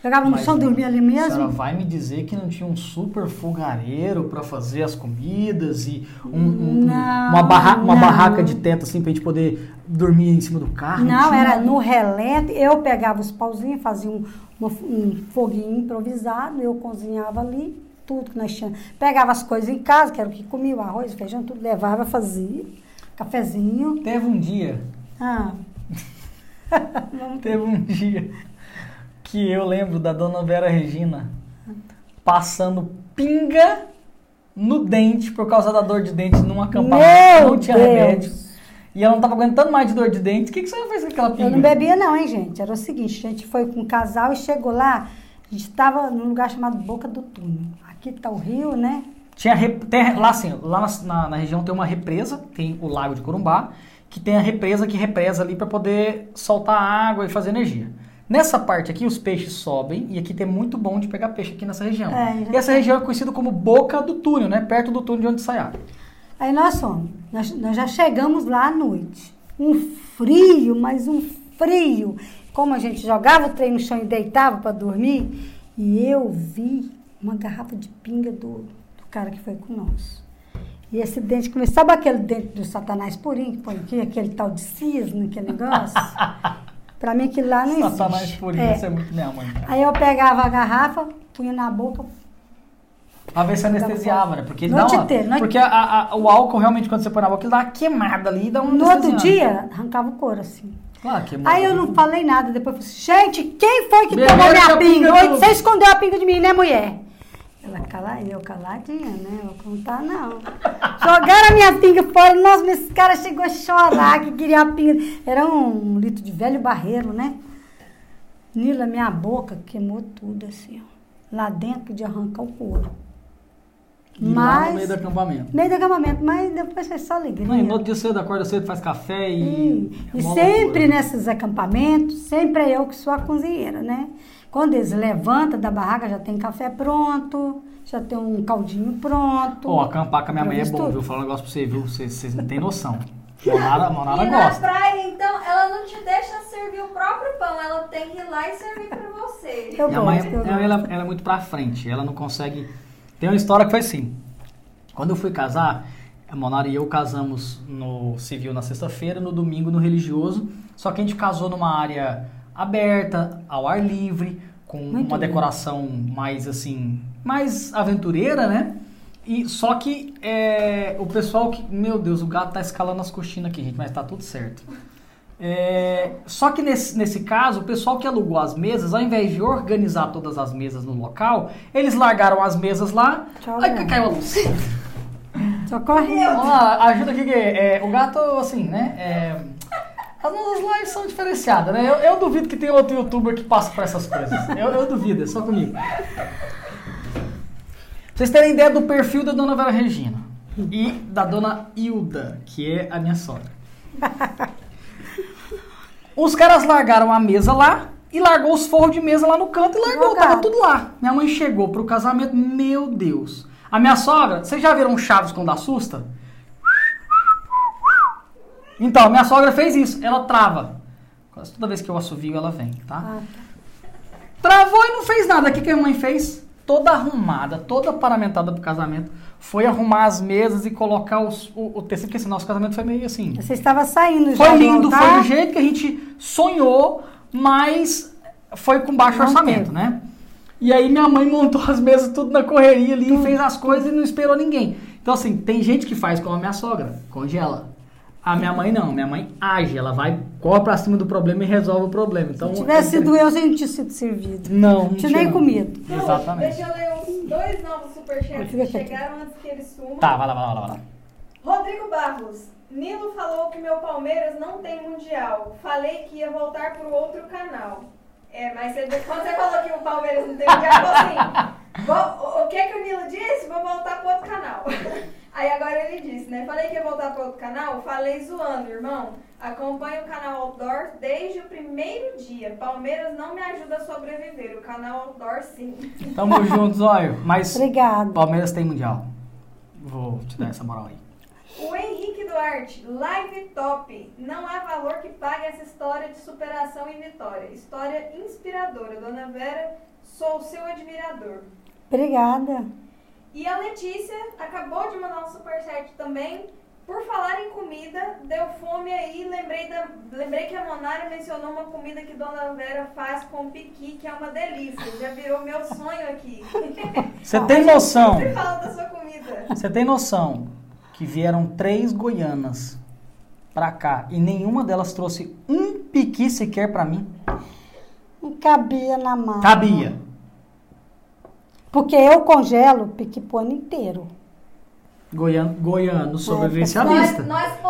jogava no Mas chão, dormia ali A senhora mesmo. vai me dizer que não tinha um super fogareiro pra fazer as comidas e um- um- Não, uma, barra- uma não. barraca de teto assim pra gente poder dormir em cima do carro? Não, era no relento, eu pegava os pauzinhos, fazia um, um foguinho improvisado, eu cozinhava ali, tudo que nós tínhamos. Pegava as coisas em casa, que era o que comia, o arroz, o feijão, tudo levava, fazia, cafezinho. Teve um dia Ah, Teve um dia que eu lembro da dona Vera Regina passando pinga no dente por causa da dor de dente num acampamento. Meu não tinha Deus. remédio. E ela não tava aguentando mais de dor de dente. O que, que você fez com aquela pinga? eu não bebia não, hein, gente? Era o seguinte, a gente foi com um casal e chegou lá, a gente estava num lugar chamado Boca do Túnel. Aqui tá o rio, né? Tinha rep- tem- lá assim, lá na, na- região tem uma represa, tem o Lago de Corumbá, que tem a represa que represa ali para poder soltar água e fazer energia. Nessa parte aqui os peixes sobem e aqui tem muito bom de pegar peixe aqui nessa região. É, e essa região é conhecida como Boca do Túnel, né? Perto do túnel de onde sai água. Aí nós fomos, nós, nós já chegamos lá à noite. Um frio, mas um frio. Como a gente jogava o trem no chão e deitava para dormir, e eu vi uma garrafa de pinga do, do cara que foi com nós. E esse dente começou, sabe aquele dente do satanás purinho que põe aqui, aquele tal de cisne, aquele negócio? Pra mim aquilo lá não existe. Satanás purinho, É. isso é muito minha mãe. Aí eu pegava a garrafa, punha na boca, Pra ver se anestesiava, né? Porque Noite dá uma, Porque a- a- o álcool, realmente, quando você põe na boca, ele dá uma queimada ali e dá um no outro dia, arrancava o couro assim. Queimou. Aí eu não falei nada, depois eu falei assim, gente, quem foi que Beberam tomou minha pinga pinga? Você escondeu a pinga de mim, né, mulher? Ela cala, eu caladinha, né? Eu vou contar, não. Jogaram a minha pinga fora, nossa, mas esse cara chegou a chorar que queria a pinga. Era um litro de velho barreiro, né? Nila, minha boca queimou tudo assim, ó. Lá dentro de arrancar o couro. Mas, no meio do acampamento. meio do acampamento, mas depois foi só alegria. Não, no outro dia cedo, acorda cedo, faz café e... E, é e sempre loucura. nesses acampamentos, sempre é eu que sou a cozinheira, né? Quando eles levantam da barraca, já tem café pronto, já tem um caldinho pronto. Pô, acampar com a minha mãe é bom, tudo. viu? Falar um negócio pra você, viu? Vocês, não têm noção. Monara, Monara E na gosta. praia, então, ela não te deixa servir o próprio pão, ela tem que ir lá e servir pra você. Eu Minha mãe, eu ela, ela- ela é muito pra frente, ela não consegue... Tem uma história que foi assim. Quando eu fui casar, a Monara e eu casamos no civil na sexta-feira, no domingo no religioso, só que a gente casou numa área aberta, ao ar livre, com Muito uma decoração mais assim, mais aventureira, né? E só que é, o pessoal que, meu Deus, o gato tá escalando as coxinas aqui, gente, mas tá tudo certo. É, só que nesse, nesse caso, o pessoal que alugou as mesas, ao invés de organizar todas as mesas no local, eles largaram as mesas lá. Tchau, Ai, Léo. caiu a luz. Socorre. Lá, ajuda aqui que é, o gato, assim, né? é, as nossas lives são diferenciadas, né? Eu, eu duvido que tem outro youtuber que passa por essas coisas. Eu, eu duvido, é só comigo. Pra vocês terem ideia do perfil da dona Vera Regina e da dona Hilda, que é a minha sogra. Os caras largaram a mesa lá e largou os forros de mesa lá no canto e largou, tava tudo lá. Minha mãe chegou pro casamento, meu Deus. A minha sogra, vocês já viram Chaves quando assusta? Então, minha sogra fez isso, ela trava. Quase toda vez que eu assovio, ela vem, tá? Ah, Travou e não fez nada. O que, que a mãe fez? Toda arrumada, toda paramentada pro casamento. Foi arrumar as mesas e colocar os- o, o tecido, porque senão nosso casamento foi meio assim. Você estava saindo já Foi do lindo, foi do jeito que a gente sonhou, mas foi com baixo Não orçamento, teve. né? E aí minha mãe montou as mesas tudo na correria ali, fez as coisas e não esperou ninguém. Então assim, tem gente que faz como a minha sogra, congela. A minha mãe não, minha mãe age, ela vai, corre pra cima do problema e resolve o problema. Então, Se tivesse sido eu, você não tinha sido servido. Não, não Tinha nem não. comido. Não, Exatamente. Deixa eu ler os dois novos superchats que chegaram antes que eles sumam. Tá, vai lá, vai lá, vai lá. Rodrigo Barros. Nilo falou que meu Palmeiras não tem mundial. Falei que ia voltar pro outro canal. É, mas você- quando você falou que o Palmeiras não tem mundial, eu falei assim: vou- o, que que o Nilo disse? Vou voltar pro outro canal. Aí agora ele disse, né? Falei que ia voltar pro outro canal, falei zoando, irmão. Acompanho o canal Outdoor desde o primeiro dia. Palmeiras não me ajuda a sobreviver. O canal Outdoor sim. Tamo junto, Zóio. Mas Obrigada. Palmeiras tem mundial. Vou te dar essa moral aí. O Henrique Duarte, live top. Não há valor que pague essa história de superação e vitória. História inspiradora. Dona Vera, sou seu admirador. Obrigada. E a Letícia acabou de mandar um superchat também. Por falar em comida, deu fome aí. Lembrei, da, lembrei que a Monara mencionou uma comida que Dona Vera faz com piqui, que é uma delícia. Já virou meu sonho aqui. Você tem noção? Sempre fala da sua comida. Você tem noção que vieram três goianas pra cá e nenhuma delas trouxe um piqui sequer pra mim? Não cabia na mão. Cabia. Porque eu congelo o pique pro ano inteiro. Goiano, goiano sobrevivencialista.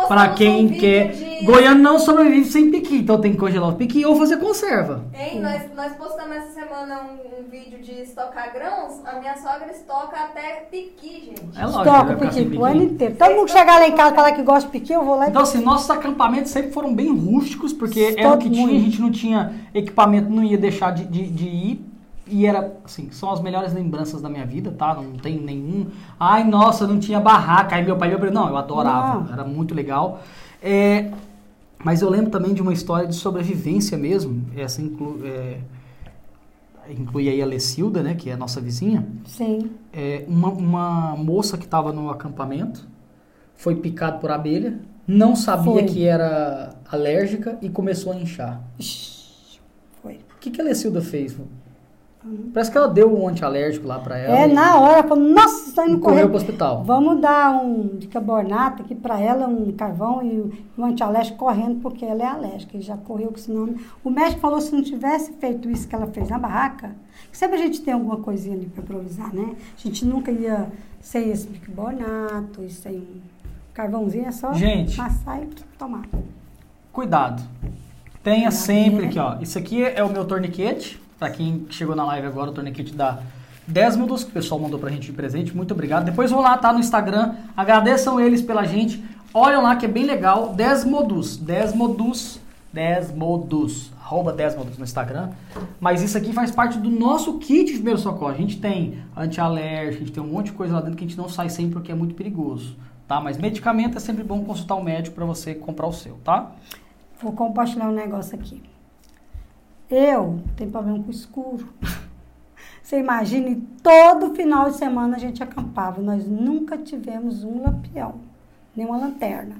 Pra quem um quer. de... Goiano não sobrevive sem piqui, então tem que congelar o piqui ou fazer conserva. Hein, nós, nós postamos essa semana um, um vídeo de estocar grãos. A minha sogra estoca até piqui, gente. É lógico. Estoca o ficar sem piqui pro ano piqui. inteiro. Todo mundo que chegar lá em casa e falar que gosta de piqui, eu vou lá e Então, assim, nossos acampamentos sempre foram bem rústicos, porque era o que tinha, a gente não tinha equipamento, não ia deixar de, de, de ir. E era, assim, são as melhores lembranças da minha vida, tá? Não tem nenhum. Ai, nossa, não tinha barraca. Aí meu pai meu Não, eu adorava, Não. era muito legal. É, mas eu lembro também de uma história de sobrevivência mesmo. Essa inclu, é, inclui aí a Lecilda, né, que é a nossa vizinha. Sim. É, uma, uma moça que estava no acampamento foi picada por abelha, não sabia Foi. que era alérgica e começou a inchar. Ixi, que, que a Lecilda fez? Parece que ela deu um antialérgico lá pra ela. É, e- na hora, falou, nossa, está indo e correu correr. pro hospital. Vamos dar um bicarbonato aqui pra ela, um carvão e um antialérgico correndo, porque ela é alérgica. E já correu com esse nome. O médico falou se não tivesse feito isso que ela fez na barraca, que sempre a gente tem alguma coisinha ali pra improvisar, né? A gente nunca ia sem esse bicarbonato e sem um carvãozinho, é só Gente. passar e tomar. Cuidado. Tenha Cuidado, sempre né? aqui, ó. Isso aqui é o meu torniquete. Pra quem chegou na live agora, o torniquete da Desmodos, que o pessoal mandou pra gente de presente. Muito obrigado. Depois vão lá, tá no Instagram. Agradeçam eles pela gente. Olham lá que é bem legal. Desmodus. Desmodus. Desmodus. Arroba Desmodus no Instagram. Mas isso aqui faz parte do nosso kit de primeiro socorro. A gente tem antialérgico, a gente tem um monte de coisa lá dentro que a gente não sai sem porque é muito perigoso. Tá? Mas medicamento é sempre bom consultar o médico pra você comprar o seu, tá? Vou compartilhar um negócio aqui. Eu tenho problema com escuro. Você imagine, todo final de semana a gente acampava. Nós nunca tivemos um lampião, nem uma lanterna,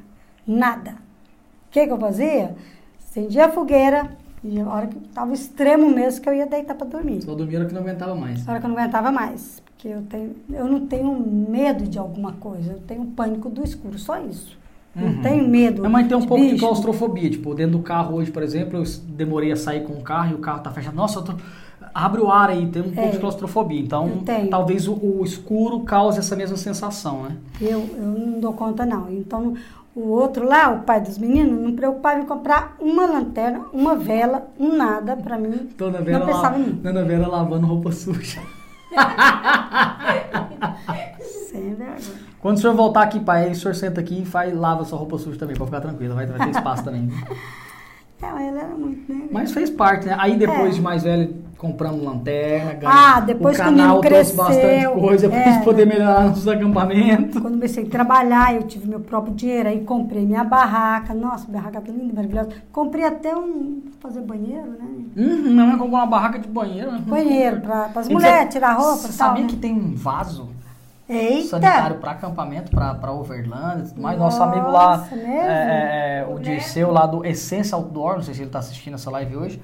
nada. O que, que eu fazia? Acendia a fogueira e a hora que estava extremo mesmo que eu ia deitar para dormir. Só dormiram que não aguentava mais. A hora que eu não aguentava mais. Porque eu, tenho, eu não tenho medo de alguma coisa, eu tenho pânico do escuro, só isso. Uhum. Não tenho medo. Mãe tem um de pouco de bicho. claustrofobia. Tipo, dentro do carro hoje, por exemplo, eu demorei a sair com o carro e o carro tá fechado. Nossa, eu tô... abre o ar aí, tem um pouco É. de claustrofobia. Então, talvez o, o escuro cause essa mesma sensação, né? Eu, eu não dou conta, não. Então, o outro lá, o pai dos meninos, não preocupava em comprar uma lanterna, uma vela, um nada pra mim. Dona não Vera, pensava la... Dona Vera lavando roupa suja. Sem vergonha. Quando o senhor voltar aqui, pai, o senhor senta aqui e faz, lava sua roupa suja também, pra ficar tranquilo. Vai, vai ter espaço também. É, mas ele era muito, né? Mas fez parte, né? Aí depois É. de mais velho, compramos lanterna, ganhamos. Ah, depois o canal trouxe cresceu, bastante coisa gente é. poder melhorar nossos acampamentos. Quando comecei a trabalhar, eu tive meu próprio dinheiro, aí comprei minha barraca. Nossa, barraca tá linda, maravilhosa. Comprei até um. fazer banheiro, né? Uhum, minha mãe comprou uma barraca de banheiro. né? Banheiro pra, as mulheres tirar roupa Você e tal. sabia né? que tem um vaso Eita! sanitário para acampamento, para Overland e tudo mais? Nosso amigo lá, Nossa, mesmo? é, é, o O Dirceu lá do Essence Outdoor, não sei se ele está assistindo essa live hoje,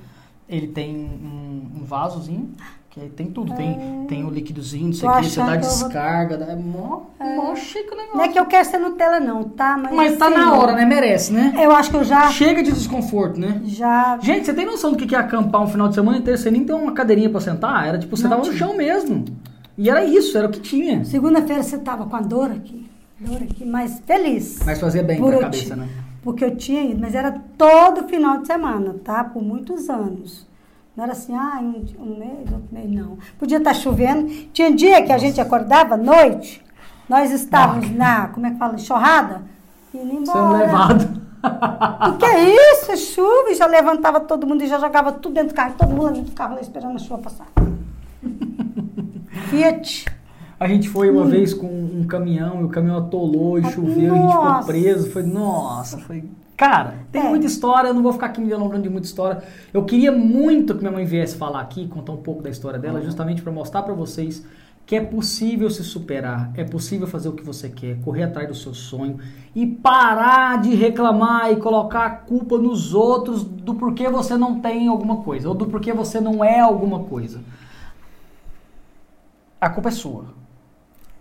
ele tem um, um vasozinho que aí tem tudo. Tem, tem o líquidozinho, não sei o que, você dá eu vou- descarga, dá- é mó, mó chique o negócio. Não é que eu quero ser Nutella, não, tá? Mas, Mas tá assim, na hora, né? Merece, né? Eu acho que eu já. Chega de desconforto, né? já Gente, você tem noção do que é acampar um final de semana inteiro? Você nem tem uma cadeirinha pra sentar? Era tipo, você Não tava no chão mesmo. E era isso, era o que tinha. Segunda-feira você tava com a dor aqui. Dor aqui, mas feliz. Mas fazia bem pra cabeça, né? Porque eu tinha ido, mas era todo final de semana, tá? Por muitos anos. Não era assim, ah, um, um mês, outro mês, não. Podia estar chovendo. Tinha dia que a gente acordava à noite, nós estávamos na, como é que fala, enxurrada, e indo embora. Sendo levado. O que é isso? É chuva. E já levantava todo mundo e já jogava tudo dentro do carro. Todo mundo ficava lá esperando a chuva passar. Fiat. A gente foi uma vez com um caminhão e o caminhão atolou e Ah, choveu e a gente ficou nossa. preso. Foi, nossa, foi. Cara, tem É. muita história, eu não vou ficar aqui me lembrando de muita história. Eu queria muito que minha mãe viesse falar aqui, contar um pouco da história dela, justamente para mostrar para vocês que é possível se superar, é possível fazer o que você quer, correr atrás do seu sonho e parar de reclamar e colocar a culpa nos outros do porquê você não tem alguma coisa ou do porquê você não é alguma coisa. A culpa é sua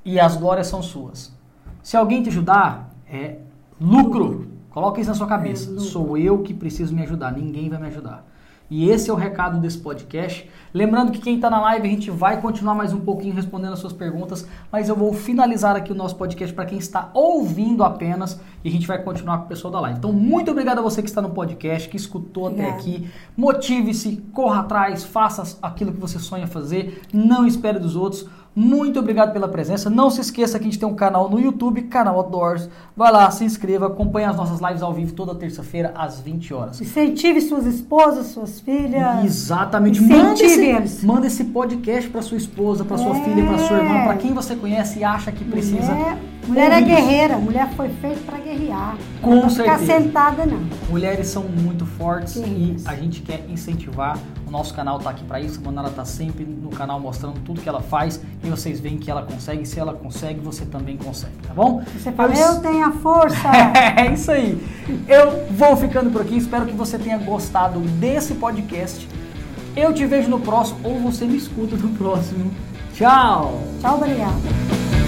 e as glórias são suas. Se alguém te ajudar, é lucro. Coloca isso na sua cabeça. É. Sou eu que preciso me ajudar, ninguém vai me ajudar. E esse é o recado desse podcast. Lembrando que quem está na live, a gente vai continuar mais um pouquinho respondendo as suas perguntas, mas eu vou finalizar aqui o nosso podcast para quem está ouvindo apenas e a gente vai continuar com o pessoal da live. Então, muito obrigado a você que está no podcast, que escutou até aqui. Motive-se, corra atrás, faça aquilo que você sonha fazer, não espere dos outros. Muito obrigado pela presença. Não se esqueça que a gente tem um canal no YouTube, canal Outdoors. Vai lá, se inscreva, acompanhe as nossas lives ao vivo toda terça-feira às 20 horas. Incentive suas esposas, suas filhas. Exatamente. Manda esse, manda esse podcast para sua esposa, para sua É. filha, para sua irmã, para quem você conhece e acha que precisa. Mulher, mulher é guerreira, mulher foi feita para guerrear. Com não pra ficar certeza. sentada, não. Mulheres são muito fortes e a gente quer incentivar. O nosso canal tá aqui para isso. A Manara tá sempre no canal mostrando tudo que ela faz e vocês veem que ela consegue. Se ela consegue, você também consegue, tá bom? Você fala, Eu- eu tenho a força. É isso aí. Eu vou ficando por aqui. Espero que você tenha gostado desse podcast. Eu te vejo no próximo ou você me escuta no próximo. Tchau! Tchau, obrigada.